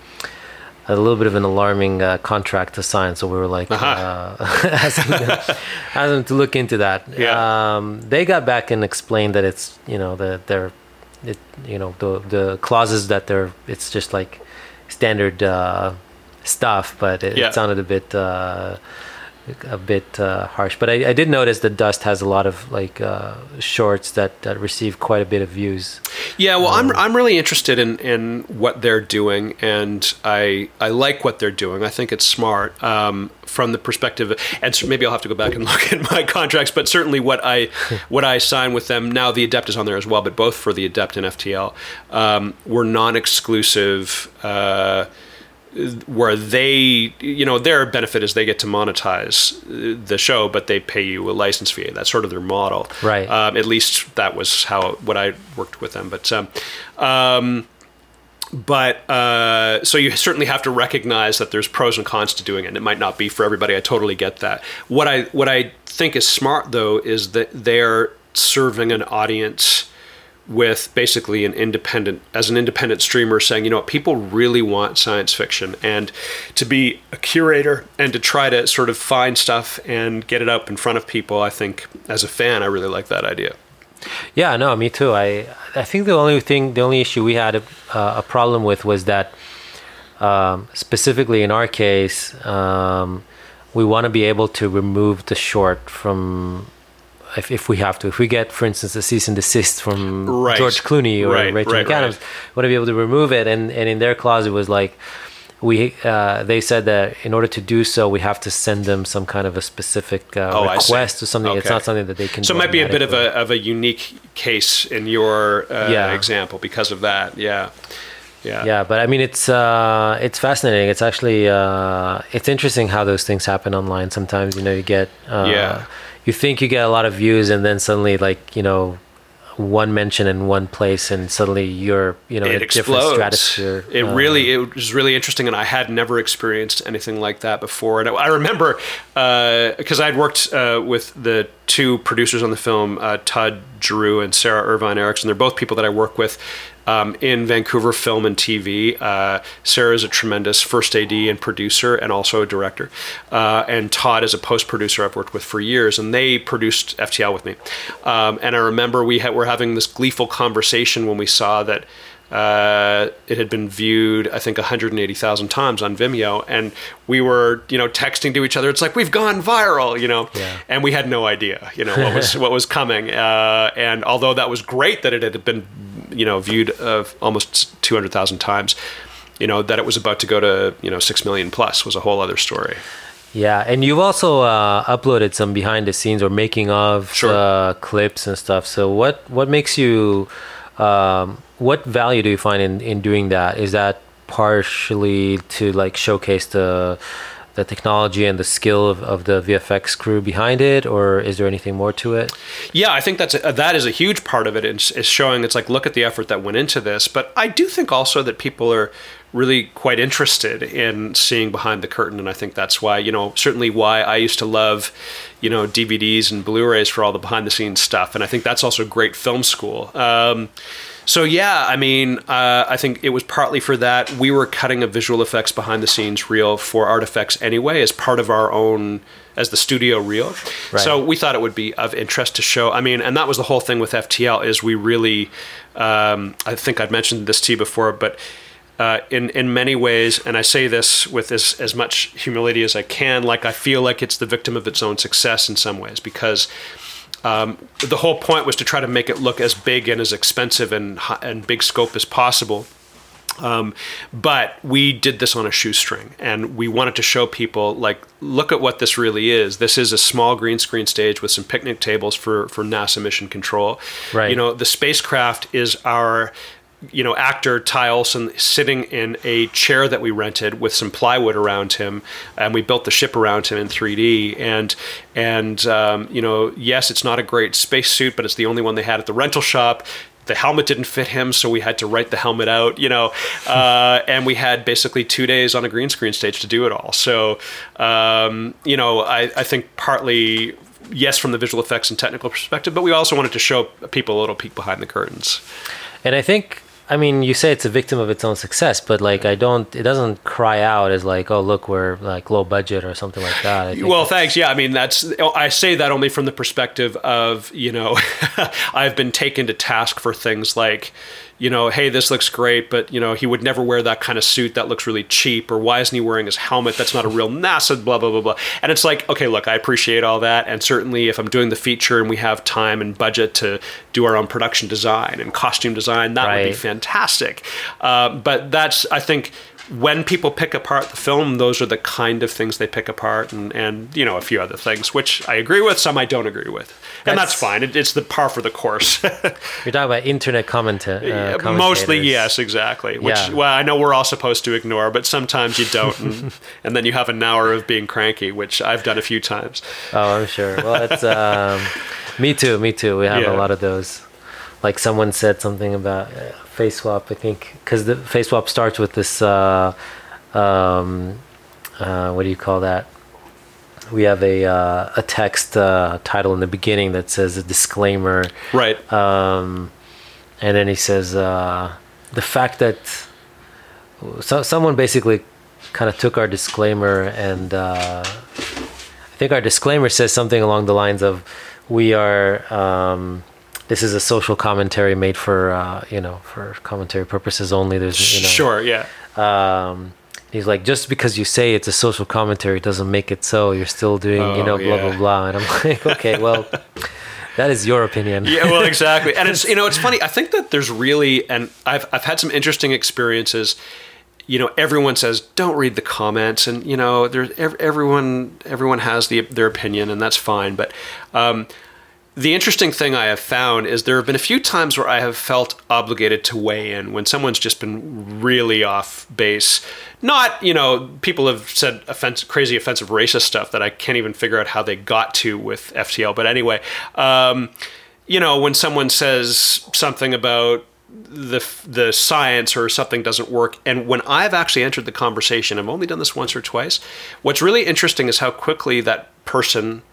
a little bit of an alarming uh, contract to sign, so we were like Uh-huh. uh, [LAUGHS] asking, them, [LAUGHS] asking them to look into that. Yeah. Um, they got back and explained that it's you know the they're it you know the the clauses that they're it's just like standard uh, stuff, but it, Yeah. it sounded a bit. A bit uh, harsh. But I, I did notice that Dust has a lot of like uh, shorts that, that receive quite a bit of views. Yeah, well, Um, I'm I'm really interested in, in what they're doing, and I I like what they're doing. I think it's smart um, from the perspective, and so maybe I'll have to go back and [LAUGHS] look at my contracts. But certainly, what I [LAUGHS] what I sign with them now, the Adept is on there as well. But both for the Adept and FTL, um, were non-exclusive. Uh, where they, you know, their benefit is they get to monetize the show, but they pay you a license fee. That's sort of their model, Right. Um, at least that was how what I worked with them. But um, um, but uh, so you certainly have to recognize that there's pros and cons to doing it. And it might not be for everybody. I totally get that. What I what I think is smart though is that they're serving an audience with basically an independent as an independent streamer saying you know what people really want science fiction and to be a curator and to try to sort of find stuff and get it up in front of people i think as a fan i really like that idea Yeah, no, me too. I I think the only thing, the only issue we had a, uh, a problem with was that um, specifically in our case, um, we want to be able to remove the short from. If, if we have to, if we get, for instance, a cease and desist from Right. George Clooney or Right, Rachel right, McAdams, right. want to be able to remove it. And, and in their clause, it was like, we uh, they said that in order to do so, we have to send them some kind of a specific uh, Oh, request or something. It's not something that they can. So it might be a bit of a of a unique case in your uh, Yeah. example because of that. Yeah. Yeah. yeah but i mean it's uh it's fascinating it's actually uh it's interesting how those things happen online sometimes you know you get uh Yeah. you think you get a lot of views and then suddenly like you know one mention in one place and suddenly you're you know it a different explodes. stratosphere It Uh, really, it was really interesting, and I had never experienced anything like that before. And I, I remember because I'd worked uh, with the two producers on the film, uh, Todd Drew and Sarah Irvine Erickson. They're both people that I work with. Um, in Vancouver film and TV, uh, Sarah is a tremendous first AD and producer, and also a director. Uh, and Todd is a post producer I've worked with for years, and they produced FTL with me. Um, and I remember we had, were having this gleeful conversation when we saw that uh, it had been viewed, I think, 180,000 times on Vimeo, and we were, you know, texting to each other. It's like we've gone viral, you know, Yeah. and we had no idea, you know, what was [LAUGHS] what was coming. Uh, and although that was great that it had been, you know, viewed uh, almost 200,000 times, you know, that it was about to go to, you know, six million plus was a whole other story. yeah and you've also uh uploaded some behind the scenes or making of Sure. uh, clips and stuff so what what makes you um what value do you find in in doing that is that partially to like showcase the the technology and the skill of, of the VFX crew behind it, or is there anything more to it? Yeah, I think that's a, that is a huge part of it. it. Is showing it's like look at the effort that went into this. But I do think also that people are really quite interested in seeing behind the curtain, and I think that's why you know certainly why I used to love you know DVDs and Blu-rays for all the behind the scenes stuff, and I think that's also great film school. Um, so yeah, I mean, uh, I think it was partly for that. We were cutting a visual effects behind the scenes reel for Artifex anyway, as part of our own as the studio reel. Right. So we thought it would be of interest to show. I mean, and that was the whole thing with FTL is we really, um, I think I'd mentioned this to you before, but. Uh, in in many ways, and I say this with as as much humility as I can, like I feel like it's the victim of its own success in some ways because um, the whole point was to try to make it look as big and as expensive and and big scope as possible. Um, but we did this on a shoestring, and we wanted to show people like, look at what this really is. This is a small green screen stage with some picnic tables for for NASA mission control. Right. You know, the spacecraft is our you know, actor Ty Olsson sitting in a chair that we rented with some plywood around him, and we built the ship around him in 3D. And and um, you know, yes, it's not a great spacesuit, but it's the only one they had at the rental shop. The helmet didn't fit him, so we had to write the helmet out. You know, [LAUGHS] uh, and we had basically two days on a green screen stage to do it all. So um, you know, I, I think partly. Yes, from the visual effects and technical perspective, but we also wanted to show people a little peek behind the curtains. And I think, I mean, you say it's a victim of its own success, but like, I don't, it doesn't cry out as like, oh, look, we're like low budget or something like that. Well, thanks. Yeah, I mean that's I say that only from the perspective of you know [LAUGHS] I've been taken to task for things like you know hey this looks great but you know he would never wear that kind of suit that looks really cheap or why isn't he wearing his helmet? That's not a real NASA blah blah blah blah. And it's like okay look I appreciate all that. And certainly if I'm doing the feature and we have time and budget to do our own production design and costume design that would be fantastic. Uh, but that's I think when people pick apart the film, those are the kind of things they pick apart, and, and you know a few other things, which I agree with, some I don't agree with, and that's, That's- fine. It, it's the par for the course. [LAUGHS] you're talking about internet commenta- uh, Yeah, Mostly, yes, exactly. Which, Yeah. well, I know we're all supposed to ignore, but sometimes you don't, and, [LAUGHS] and then you have an hour of being cranky, which I've done a few times. Oh, I'm sure. Well, it's um, [LAUGHS] me too. Me too. We have Yeah. a lot of those. Like someone said something about uh, face swap. I think because the face swap starts with this. Uh, um, uh, what do you call that? We have a uh, a text uh, title in the beginning that says a disclaimer, Right. um, and then he says uh, the fact that so, someone basically kind of took our disclaimer and uh, I think our disclaimer says something along the lines of we are um, this is a social commentary made for uh, you know for commentary purposes only there's you know sure. Yeah. um, He's like, just because you say it's a social commentary doesn't make it so. You're still doing, you Oh, know, blah blah yeah. blah. And I'm [LAUGHS] like, okay, well, that is your opinion. yeah, well, exactly. And it's [LAUGHS] you know, it's funny. I think that there's really, and I've I've had some interesting experiences. You know, everyone says don't read the comments, and you know, there's everyone everyone has the their opinion, and that's fine. But um, the interesting thing I have found is there have been a few times where I have felt obligated to weigh in when someone's just been really off base. Not, you know, people have said offensive, crazy offensive racist stuff that I can't even figure out how they got to with FTL. But anyway, um, you know, when someone says something about the the science or something doesn't work and when I've actually entered the conversation I've only done this once or twice what's really interesting is how quickly that person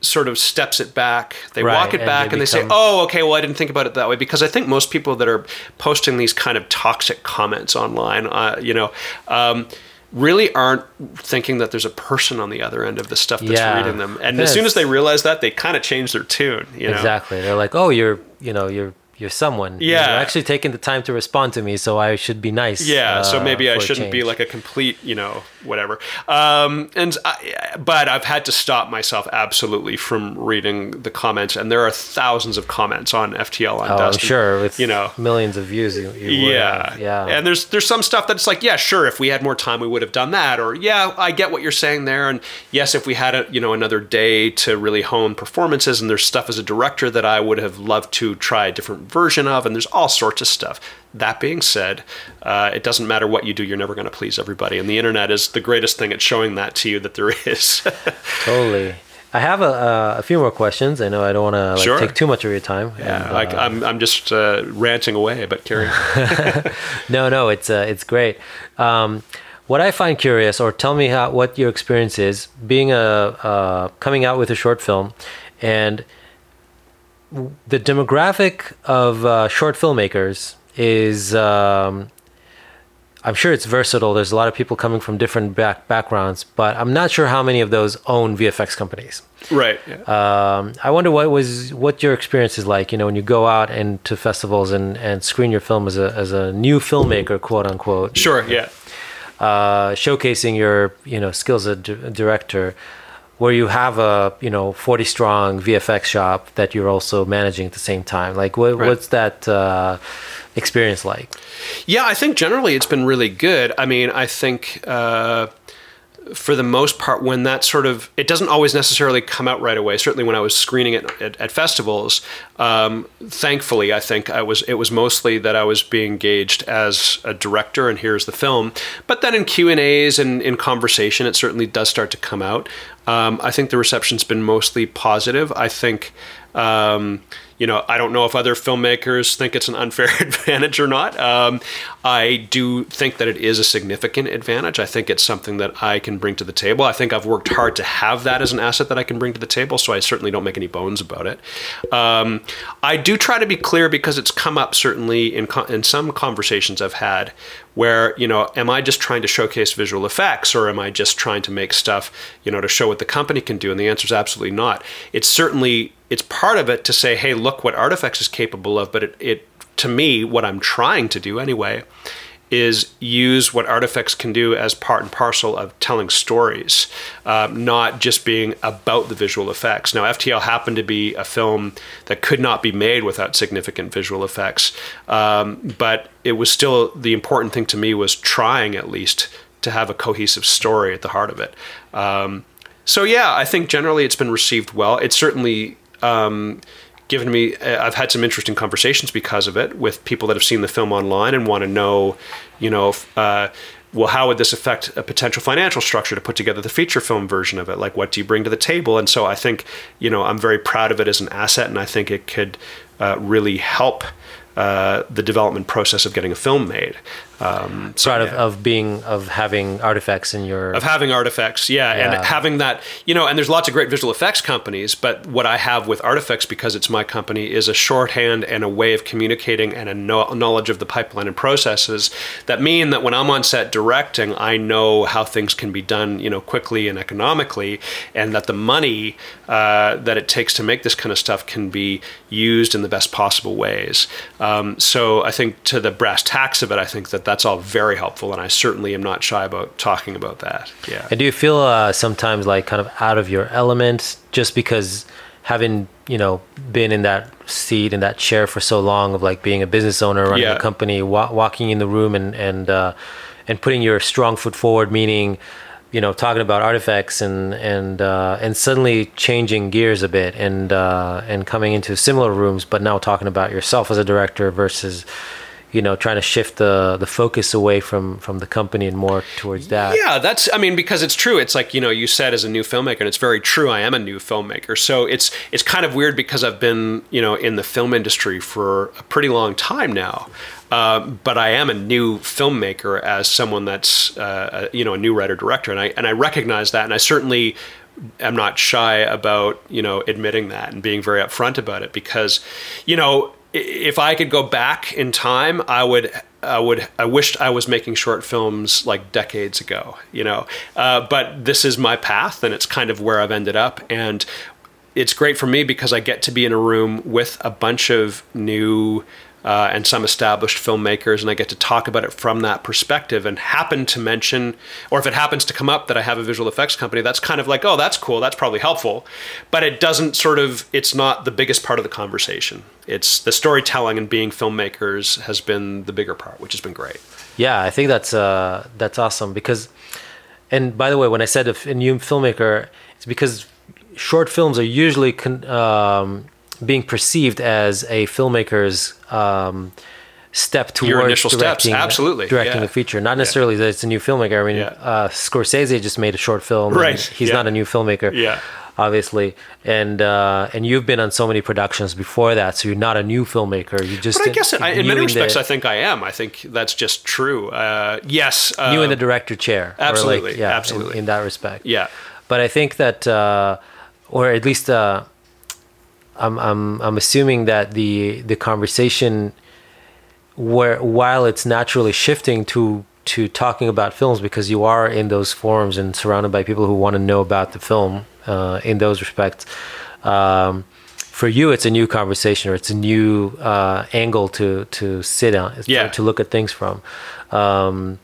sort of steps it back. They Right, walk it and back they and they say, "Oh, okay, well I didn't think about it that way." Because I think most people that are posting these kind of toxic comments online, uh, you know, um, really aren't thinking that there's a person on the other end of the stuff that's Yeah. reading them. And as soon as they realize that, they kind of change their tune. You know? Exactly. They're like, oh, you're, you know, you're, you're someone. Yeah. You're actually taking the time to respond to me, so I should be nice. Yeah, so uh, maybe I shouldn't be like a complete, you know, whatever. Um, and I, but I've had to stop myself absolutely from reading the comments, and there are thousands of comments on FTL on Oh, sure. With you know, millions of views, you, you yeah, have. yeah. And there's there's some stuff that's like, yeah, sure, if we had more time, we would have done that. Or yeah, I get what you're saying there. And yes, if we had a you know another day to really hone performances, and there's stuff as a director that I would have loved to try different version of, and there's all sorts of stuff. That being said, uh, it doesn't matter what you do, you're never going to please everybody, and the internet is the greatest thing at showing that to you that there [LAUGHS] is. Totally. I have a, uh, a few more questions. I know I don't want to like, Sure. take too much of your time. yeah, and, like uh, I'm I'm just uh, ranting away, but carry on. [LAUGHS] no, no, it's uh, it's great. Um, what I find curious, or tell me how what your experience is being a uh, coming out with a short film, and the demographic of uh, short filmmakers is. Um, I'm sure it's versatile. There's a lot of people coming from different back backgrounds, but I'm not sure how many of those own VFX companies. right. yeah. Um, I wonder what was what your experience is like. You know, when you go out into festivals and, and screen your film as a as a new filmmaker, quote unquote, Sure. Yeah. uh, showcasing your you know skills as a di- director, where you have a you know 40 strong VFX shop that you're also managing at the same time. Like, what, Right. what's that uh, experience like? Yeah, I think generally it's been really good. I mean, I think uh, for the most part, when that sort of it doesn't always necessarily come out right away. Certainly, when I was screening it at, at festivals, um, thankfully, I think I was it was mostly that I was being engaged as a director, and here's the film. But then in Q and A's and in conversation, it certainly does start to come out. Um, I think the reception's been mostly positive. I think. Um, you know, I don't know if other filmmakers think it's an unfair [LAUGHS] advantage or not. Um, I do think that it is a significant advantage. I think it's something that I can bring to the table. I think I've worked hard to have that as an asset that I can bring to the table, so I certainly don't make any bones about it. Um, I do try to be clear because it's come up certainly in co- in some conversations I've had where you know am i just trying to showcase visual effects or am i just trying to make stuff you know to show what the company can do and the answer is absolutely not it's certainly it's part of it to say hey look what Artifex is capable of but it, it to me what i'm trying to do anyway is use what Artifex can do as part and parcel of telling stories, um, not just being about the visual effects. Now, FTL happened to be a film that could not be made without significant visual effects, um, but it was still the important thing to me was trying at least to have a cohesive story at the heart of it. Um, so yeah, I think generally it's been received well. It's certainly um, given me. uh, I've had some interesting conversations because of it with people that have seen the film online and want to know, you know, if, uh, well, how would this affect a potential financial structure to put together the feature film version of it? Like, what do you bring to the table? And so I think, you know, I'm very proud of it as an asset, and I think it could uh, really help. Uh, the development process of getting a film made. Um, so, Proud of, of being of having Artifex in your of having Artifex yeah, Yeah. and having that you know and there's lots of great visual effects companies but what i have with Artifex because it's my company is a shorthand and a way of communicating and a no- knowledge of the pipeline and processes that mean that when i'm on set directing i know how things can be done you know quickly and economically and that the money uh, that it takes to make this kind of stuff can be used in the best possible ways um, so i think to the brass tacks of it i think that that's all very helpful, and I certainly am not shy about talking about that. Yeah. And do you feel uh, sometimes like kind of out of your element just because having you know been in that seat in that chair for so long of like being a business owner running Yeah. a company wa- walking in the room and and uh, and putting your strong foot forward meaning you know talking about Artifex and and uh, and suddenly changing gears a bit and uh, and coming into similar rooms but now talking about yourself as a director versus you know trying to shift the the focus away from from the company and more towards that Yeah, that's. I mean, because it's true. It's like you know, you said as a new filmmaker, and it's very true. I am a new filmmaker, so it's it's kind of weird because I've been you know in the film industry for a pretty long time now. Uh, but I am a new filmmaker as someone that's uh, a, you know a new writer director, and I and I recognize that, and I certainly am not shy about you know admitting that and being very upfront about it because you know if I could go back in time, I would. I would. I wished I was making short films like decades ago, you know. Uh, but this is my path, and it's kind of where I've ended up. And it's great for me because I get to be in a room with a bunch of new uh, and some established filmmakers, and I get to talk about it from that perspective. And happen to mention, or if it happens to come up that I have a visual effects company, that's kind of like, oh, that's cool, that's probably helpful. But it doesn't sort of, it's not the biggest part of the conversation. It's the storytelling and being filmmakers has been the bigger part, which has been great. Yeah, I think that's uh, that's awesome because, and by the way, when I said a new filmmaker, it's because short films are usually con- um, being perceived as a filmmaker's um, step towards Your initial steps, directing, absolutely, directing yeah. a feature. Not necessarily that it's a new filmmaker. I mean, Yeah. uh, Scorsese just made a short film. Right, He's yeah. not a new filmmaker. Yeah. Obviously, and uh, and you've been on so many productions before that, so you're not a new filmmaker. You just But I guess I, in many respects, the, I think I am. I think that's just true. Uh, yes. Uh, new in the director chair. or like, absolutely, yeah, in- absolutely. In, that respect. Yeah. But I think that, uh, or at least, uh, I'm I'm I'm assuming that the the conversation, where while it's naturally shifting to to talking about films because you are in those forums and surrounded by people who want to know about the film uh, in those respects. Um, for you, it's a new conversation or it's a new uh, angle to to sit on, Yeah. to look at things from. Um,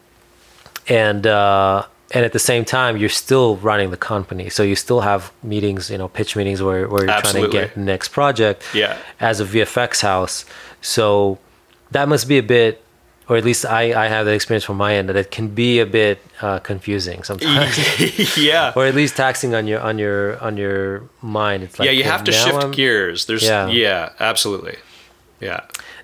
and uh, and at the same time you're still running the company so you still have meetings you know pitch meetings where, where you're Absolutely. trying to get the next project Yeah. as a vfx house so that must be a bit or at least i, I have that experience from my end that it can be a bit uh, confusing sometimes [LAUGHS] yeah. or at least taxing on your on your on your mind it's like yeah, you have to shift I'm- gears. There's Yeah. yeah. absolutely. Yeah.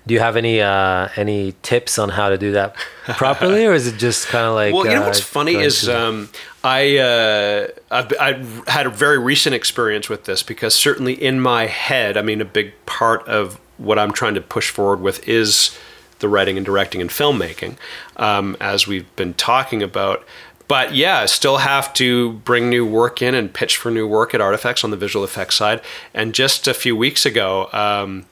Do you have any uh any tips on how to do that properly or is it just kind of like Well, you know uh, what's funny is um, I uh, I've, I've had a very recent experience with this because certainly in my head, I mean, a big part of what I'm trying to push forward with is the writing and directing and filmmaking, um, as we've been talking about. But yeah, still have to bring new work in and pitch for new work at Artifex on the visual effects side. And just a few weeks ago. Um,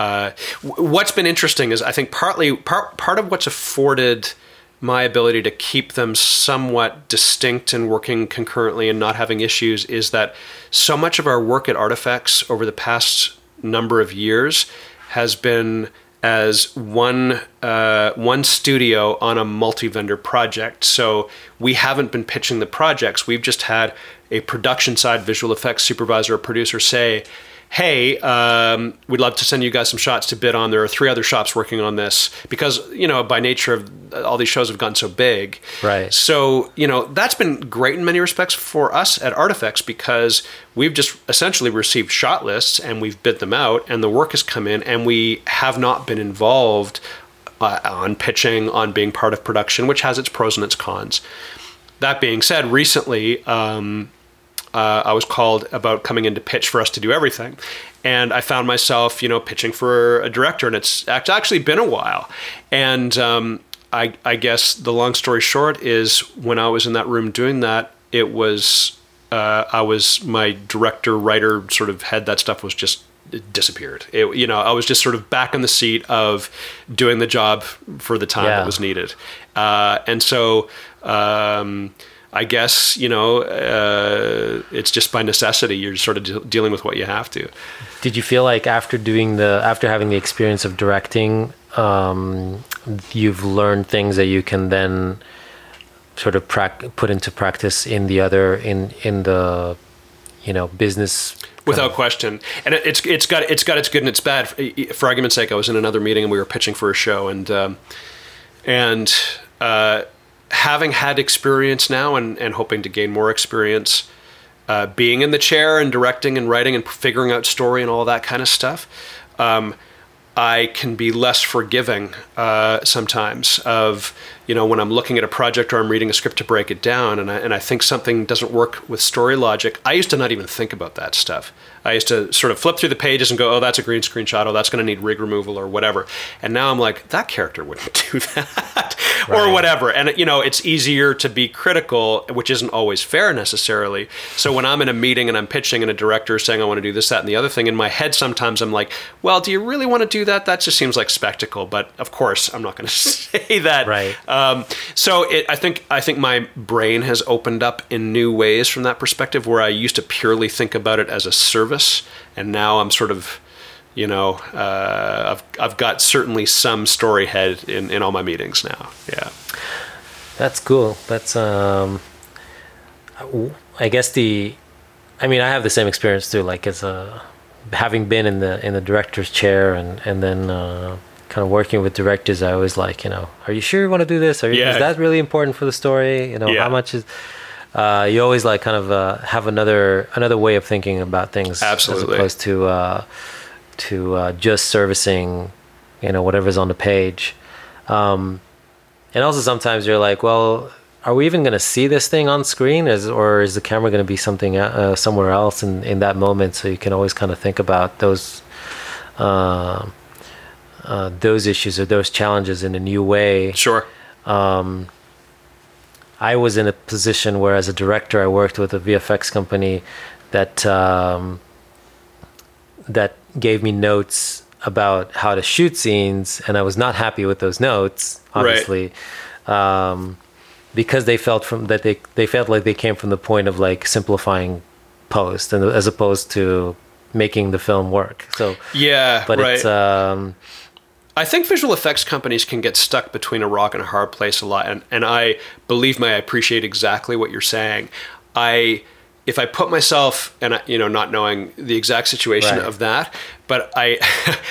uh, what's been interesting is I think partly part part of what's afforded my ability to keep them somewhat distinct and working concurrently and not having issues is that so much of our work at Artifex over the past number of years has been as one uh, one studio on a multi-vendor project. So we haven't been pitching the projects. We've just had a production side visual effects supervisor or producer say, hey, um, we'd love to send you guys some shots to bid on. There are three other shops working on this because, you know, by nature of all these shows have gotten so big. Right. So, you know, that's been great in many respects for us at Artifex because we've just essentially received shot lists and we've bid them out and the work has come in and we have not been involved uh, on pitching, on being part of production, which has its pros and its cons. That being said, recently, um, uh, I was called about coming in to pitch for us to do everything. And I found myself, you know, pitching for a director, and it's actually been a while. And um, I, I guess the long story short is when I was in that room doing that, it was, uh, I was, my director, writer sort of head, that stuff was just it disappeared. It, you know, I was just sort of back in the seat of doing the job for the time Yeah. that was needed. Uh, and so, um, I guess you know uh, it's just by necessity. You're sort of de- dealing with what you have to. Did you feel like after doing the after having the experience of directing um, you've learned things that you can then sort of prac- put into practice in the other in in the you know business without question and it's it's got it's got its good and its bad for argument's sake i was in another meeting and we were pitching for a show and um, and uh, having had experience now and, and hoping to gain more experience uh, being in the chair and directing and writing and figuring out story and all that kind of stuff um, I can be less forgiving uh, sometimes of you know when I'm looking at a project or I'm reading a script to break it down and I, and I think something doesn't work with story logic. I used to not even think about that stuff. I used to sort of flip through the pages and go, oh, that's a green screen shot. Oh, that's going to need rig removal or whatever. And now I'm like, that character wouldn't [LAUGHS] do that right. or whatever. And, you know, it's easier to be critical, which isn't always fair necessarily. So when I'm in a meeting and I'm pitching and a director is saying, I want to do this, that, and the other thing, in my head, sometimes I'm like, well, do you really want to do that? That just seems like spectacle. But of course, I'm not going [LAUGHS] to say that. Right. Um, so it, I think I think my brain has opened up in new ways from that perspective, where I used to purely think about it as a service and now I'm sort of, you know, uh, I've I've got certainly some story head in in all my meetings now. Yeah, that's cool. That's um, I guess the, I mean, I have the same experience too. Like as a having been in the in the director's chair and and then. Uh, kind of working with directors, I always like, you know, are you sure you want to do this? Are you, yeah. Is that really important for the story? You know, yeah. how much is uh, you always like kind of uh, have another another way of thinking about things Absolutely. as opposed to uh, to uh, just servicing you know whatever's on the page. Um, and also sometimes you're like well are we even going to see this thing on screen? Is, or is the camera going to be something uh, somewhere else in, in that moment? So you can always kind of think about those uh, those issues or those challenges in a new way. Sure. Um, I was in a position where, as a director, I worked with a VFX company that um, that gave me notes about how to shoot scenes, and I was not happy with those notes, obviously, right. um, because they felt from that they they felt like they came from the point of like simplifying post, and as opposed to making the film work. So yeah, but right. it's um, I think visual effects companies can get stuck between a rock and a hard place a lot, and and I believe me, I appreciate exactly what you're saying. I if I put myself and you know not knowing the exact situation right. of that, but I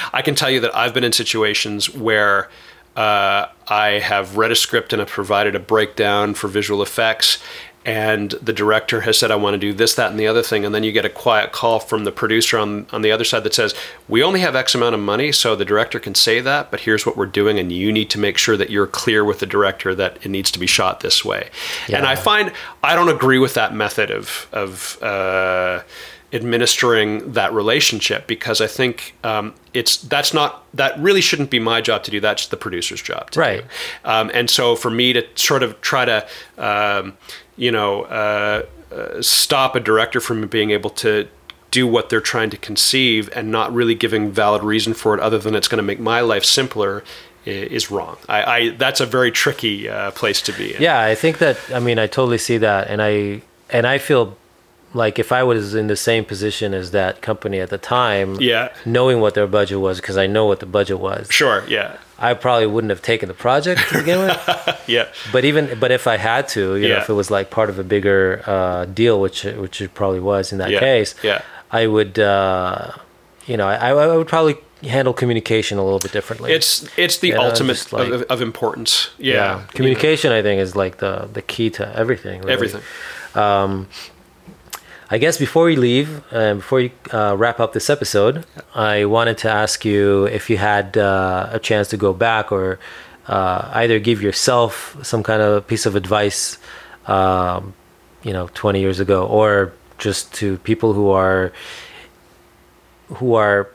[LAUGHS] I can tell you that I've been in situations where uh, I have read a script and have provided a breakdown for visual effects, and the director has said, I want to do this, that, and the other thing. And then you get a quiet call from the producer on, on the other side that says, We only have X amount of money, so the director can say that, but here's what we're doing. And you need to make sure that you're clear with the director that it needs to be shot this way. Yeah. And I find I don't agree with that method of, of, uh, administering that relationship because I think um, it's that's not that really shouldn't be my job to do. That's the producer's job, right? Um, and so for me to sort of try to um, you know, uh, uh, stop a director from being able to do what they're trying to conceive and not really giving valid reason for it other than it's going to make my life simpler is wrong. I, I that's a very tricky uh, place to be. In. Yeah, I think that I mean I totally see that, and I and I feel like if I was in the same position as that company at the time, yeah, knowing what their budget was because I know what the budget was. Sure, yeah. I probably wouldn't have taken the project to begin with. [LAUGHS] yeah. But even but if I had to, you yeah. know, if it was like part of a bigger uh, deal, which which it probably was in that yeah. case, yeah, I would, uh, you know, I, I would probably handle communication a little bit differently. It's it's the you ultimate know, like, of, of, importance. Yeah. yeah. Communication, I think, is like the the key to everything. Really. Everything. Um, I guess before we leave, uh, before you uh, wrap up this episode, I wanted to ask you if you had uh, a chance to go back or uh, either give yourself some kind of piece of advice, um, you know, 20 years ago, or just to people who are who are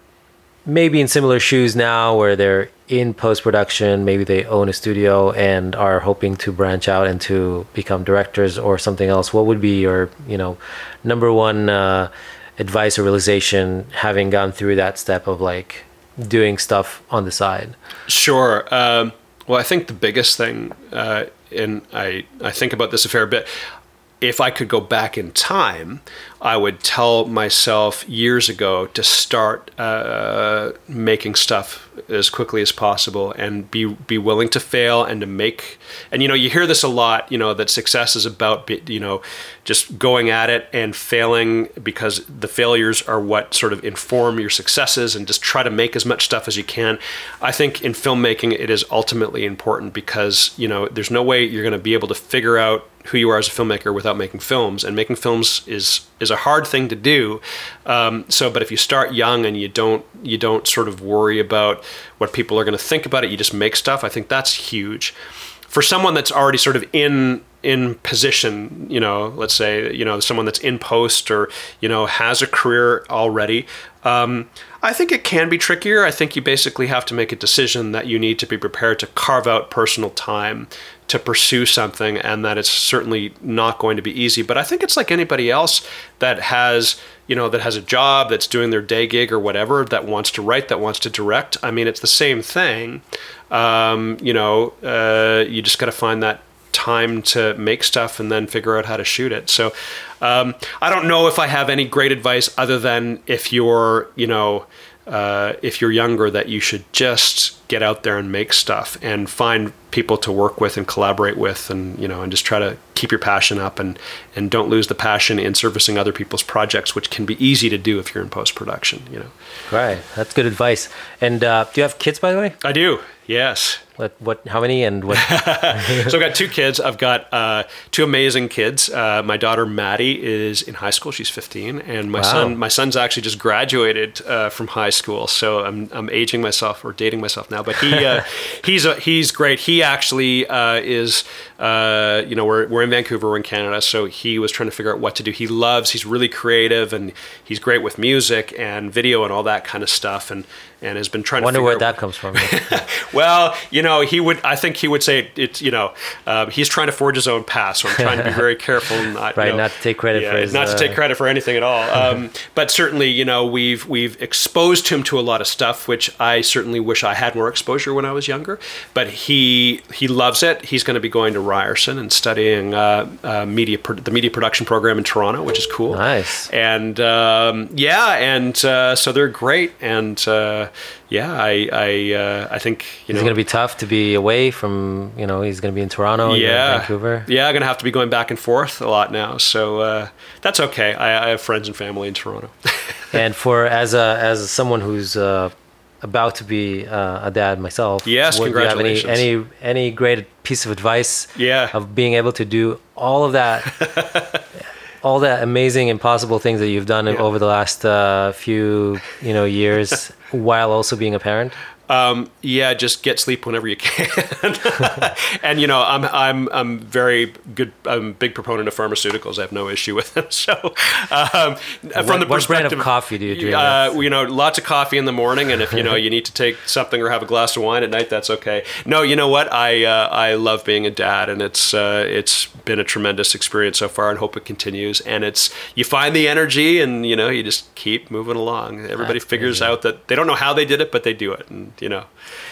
maybe in similar shoes now, where they're in post production, maybe they own a studio and are hoping to branch out and to become directors or something else, what would be your, you know, number one uh, advice or realization having gone through that step of like doing stuff on the side? Sure. Um, well, I think the biggest thing, uh, and I, I think about this a fair bit, if I could go back in time, I would tell myself years ago to start uh, making stuff as quickly as possible and be be willing to fail and to make. And you know, you hear this a lot. You know that success is about you know just going at it and failing because the failures are what sort of inform your successes and just try to make as much stuff as you can. I think in filmmaking it is ultimately important because you know there's no way you're going to be able to figure out who you are as a filmmaker without making films and making films is is a hard thing to do um, so but if you start young and you don't you don't sort of worry about what people are going to think about it you just make stuff i think that's huge for someone that's already sort of in in position you know let's say you know someone that's in post or you know has a career already um, I think it can be trickier. I think you basically have to make a decision that you need to be prepared to carve out personal time to pursue something and that it's certainly not going to be easy. But i think it's like anybody else that has you know that has a job that's doing their day gig or whatever that wants to write that wants to direct. I mean it's the same thing. Um, you know uh, you just got to find that time to make stuff and then figure out how to shoot it. So um, i don't know if i have any great advice other than if you're you know uh, if you're younger that you should just get out there and make stuff and find people to work with and collaborate with and you know and just try to keep your passion up and and don't lose the passion in servicing other people's projects which can be easy to do if you're in post production you know. Right. That's good advice. And uh, do you have kids by the way? I do yes what? What? How many? And what? [LAUGHS] so I've got two kids. I've got uh, two amazing kids. Uh, my daughter Maddie is in high school. She's 15, and my wow. son, my son's actually just graduated uh, from high school. So I'm, I'm aging myself or dating myself now. But he uh, [LAUGHS] he's a, he's great. He actually uh, is. Uh, you know, we're we're in Vancouver, we're in Canada. So he was trying to figure out what to do. He loves. He's really creative, and he's great with music and video and all that kind of stuff. And and has been trying I wonder to where that comes from. [LAUGHS] well, you know, he would. I think he would say it's. You know, um, he's trying to forge his own path, so I'm trying to be very [LAUGHS] careful, not right, you know, not to take credit yeah, for his, not uh... to take credit for anything at all. [LAUGHS] Um, but certainly, you know, we've we've exposed him to a lot of stuff, which I certainly wish I had more exposure when I was younger. But he he loves it. He's going to be going to Ryerson and studying uh, uh, media the media production program in Toronto, which is cool. Nice. And um, yeah, and uh, so they're great and uh, yeah, I I uh, I think you know, it's going to be tough to be away from you know he's going to be in Toronto, yeah, Vancouver. Yeah, I'm going to have to be going back and forth a lot now, so uh, that's okay. I, I, have friends and family in Toronto. [LAUGHS] and for as a as someone who's uh, about to be uh, a dad myself, yes, congratulations. any, any any great piece of advice? Yeah, of being able to do all of that. [LAUGHS] all the amazing impossible things that you've done yeah. over the last uh, few you know years [LAUGHS] while also being a parent um, yeah, just get sleep whenever you can. [LAUGHS] and you know, I'm I'm I'm very good. I'm a big proponent of pharmaceuticals. I have no issue with them. [LAUGHS] So, um, what, from the perspective. what brand of coffee do you drink? Uh, you know, lots of coffee in the morning, and if you know you need to take something or have a glass of wine at night, that's okay. No, you know what? I uh, I love being a dad, and it's uh, it's been a tremendous experience so far, and hope it continues. And it's you find the energy, and you know, you just keep moving along. Everybody that's figures crazy. out that they don't know how they did it, but they do it, and you know,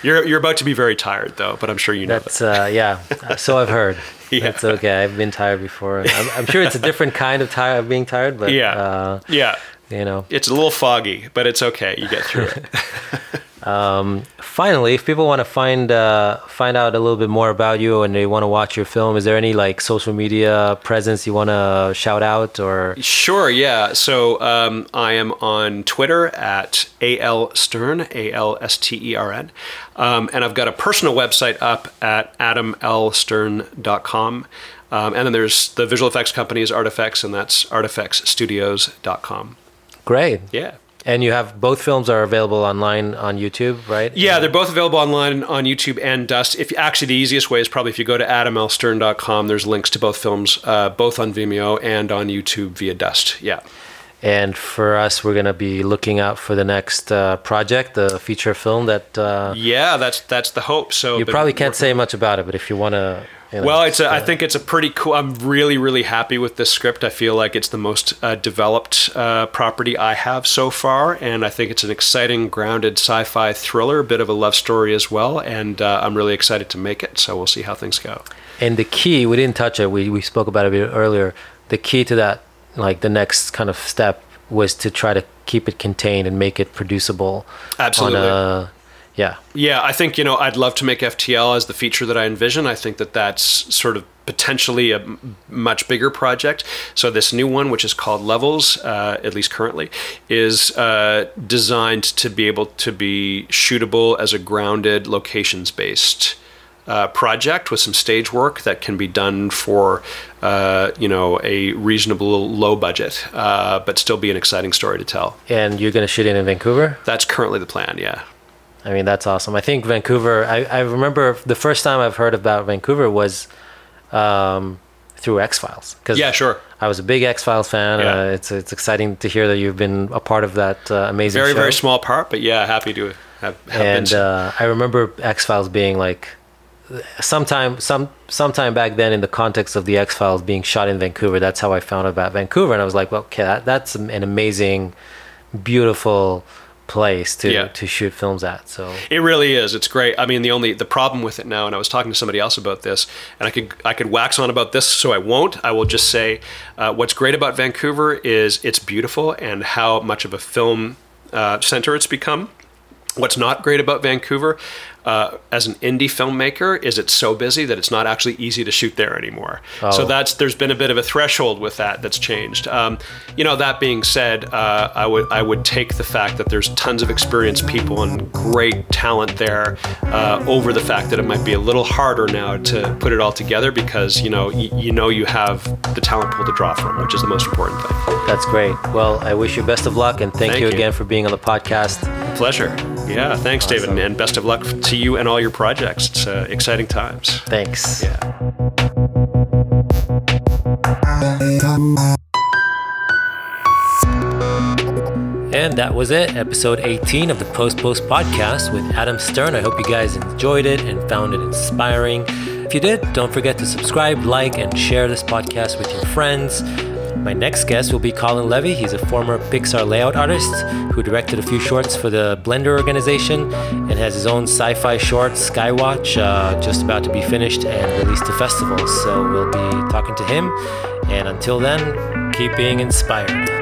you're you're about to be very tired though, but I'm sure you know. That's that. uh, yeah. So I've heard. [LAUGHS] yeah. That's okay. I've been tired before. I'm, I'm, sure it's a different kind of tired of being tired, but yeah, uh, yeah. You know, it's a little foggy, but it's okay. You get through [LAUGHS] it. [LAUGHS] Um, finally, if people want to find uh, find out a little bit more about you and they want to watch your film, is there any like social media presence you want to shout out or? Sure, yeah. So um, I am on Twitter at al stern a l s t e r n, um, and I've got a personal website up at adamlstern.com. Um, and then there's the visual effects company's Artifex, and that's artifexstudios.com. Great. Yeah. And you have both films are available online on YouTube, right? Yeah, they're both available online on YouTube and Dust. If actually the easiest way is probably if you go to adamlstern.com. There's links to both films, uh, both on Vimeo and on YouTube via Dust. Yeah. And for us, we're gonna be looking out for the next uh, project, the feature film that. Uh, yeah, that's that's the hope. So you probably can't say much about it, but if you want to you know, well, it's a, I think it's a pretty cool. I'm really, really happy with this script. I feel like it's the most uh, developed uh, property I have so far, and I think it's an exciting, grounded sci-fi thriller, a bit of a love story as well. And uh, I'm really excited to make it. So we'll see how things go. And the key, we didn't touch it. We we spoke about it a bit earlier. the key to that, like the next kind of step, was to try to keep it contained and make it producible. Absolutely. A, yeah. Yeah, I think you know I'd love to make FTL as the feature that I envision. I think that that's sort of potentially a m- much bigger project. So this new one, which is called Levels, uh, at least currently, is uh, designed to be able to be shootable as a grounded, locations-based. Uh, project with some stage work that can be done for uh, you know a reasonable low budget, uh, but still be an exciting story to tell. And you're gonna shoot it in Vancouver. That's currently the plan. Yeah. I mean, that's awesome. I think Vancouver. I, I remember the first time I've heard about Vancouver was um, through X Files. Yeah, sure. I was a big X Files fan. Yeah. Uh, it's it's exciting to hear that you've been a part of that uh, amazing Very show. very small part, but yeah, happy to have. have been and uh, I remember X Files being like sometime some sometime back then in the context of the X Files being shot in Vancouver. That's how I found out about Vancouver, and I was like, well, okay, that, that's an amazing, beautiful place to Yeah. to shoot films at. So It really is. It's great. I mean, the only the problem with it now, and I was talking to somebody else about this, and I could I could wax on about this, so I won't. I will just say, uh, what's great about Vancouver is it's beautiful and how much of a film uh, center it's become. What's not great about Vancouver, uh, as an indie filmmaker, is it's so busy that it's not actually easy to shoot there anymore. So Oh. that's there's been a bit of a threshold with that that's changed. Um, you know, that being said, uh, I would I would take the fact that there's tons of experienced people and great talent there uh, over the fact that it might be a little harder now to put it all together because you know y- you know you have the talent pool to draw from, which is the most important thing. that's great. Well, I wish you best of luck, and thank, Thank you you. again for being on the podcast. Pleasure. Yeah, thanks, David, and best of luck to you and all your projects. It's uh, exciting times. Thanks. Yeah. And that was it, episode 18 of the Post Post podcast with Adam Stern. I hope you guys enjoyed it and found it inspiring. If you did, don't forget to subscribe, like, and share this podcast with your friends. My next guest will be Colin Levy. He's a former Pixar layout artist who directed a few shorts for the Blender organization and has his own sci fi short, Skywatch, uh, just about to be finished and released to festivals. So we'll be talking to him. And until then, keep being inspired.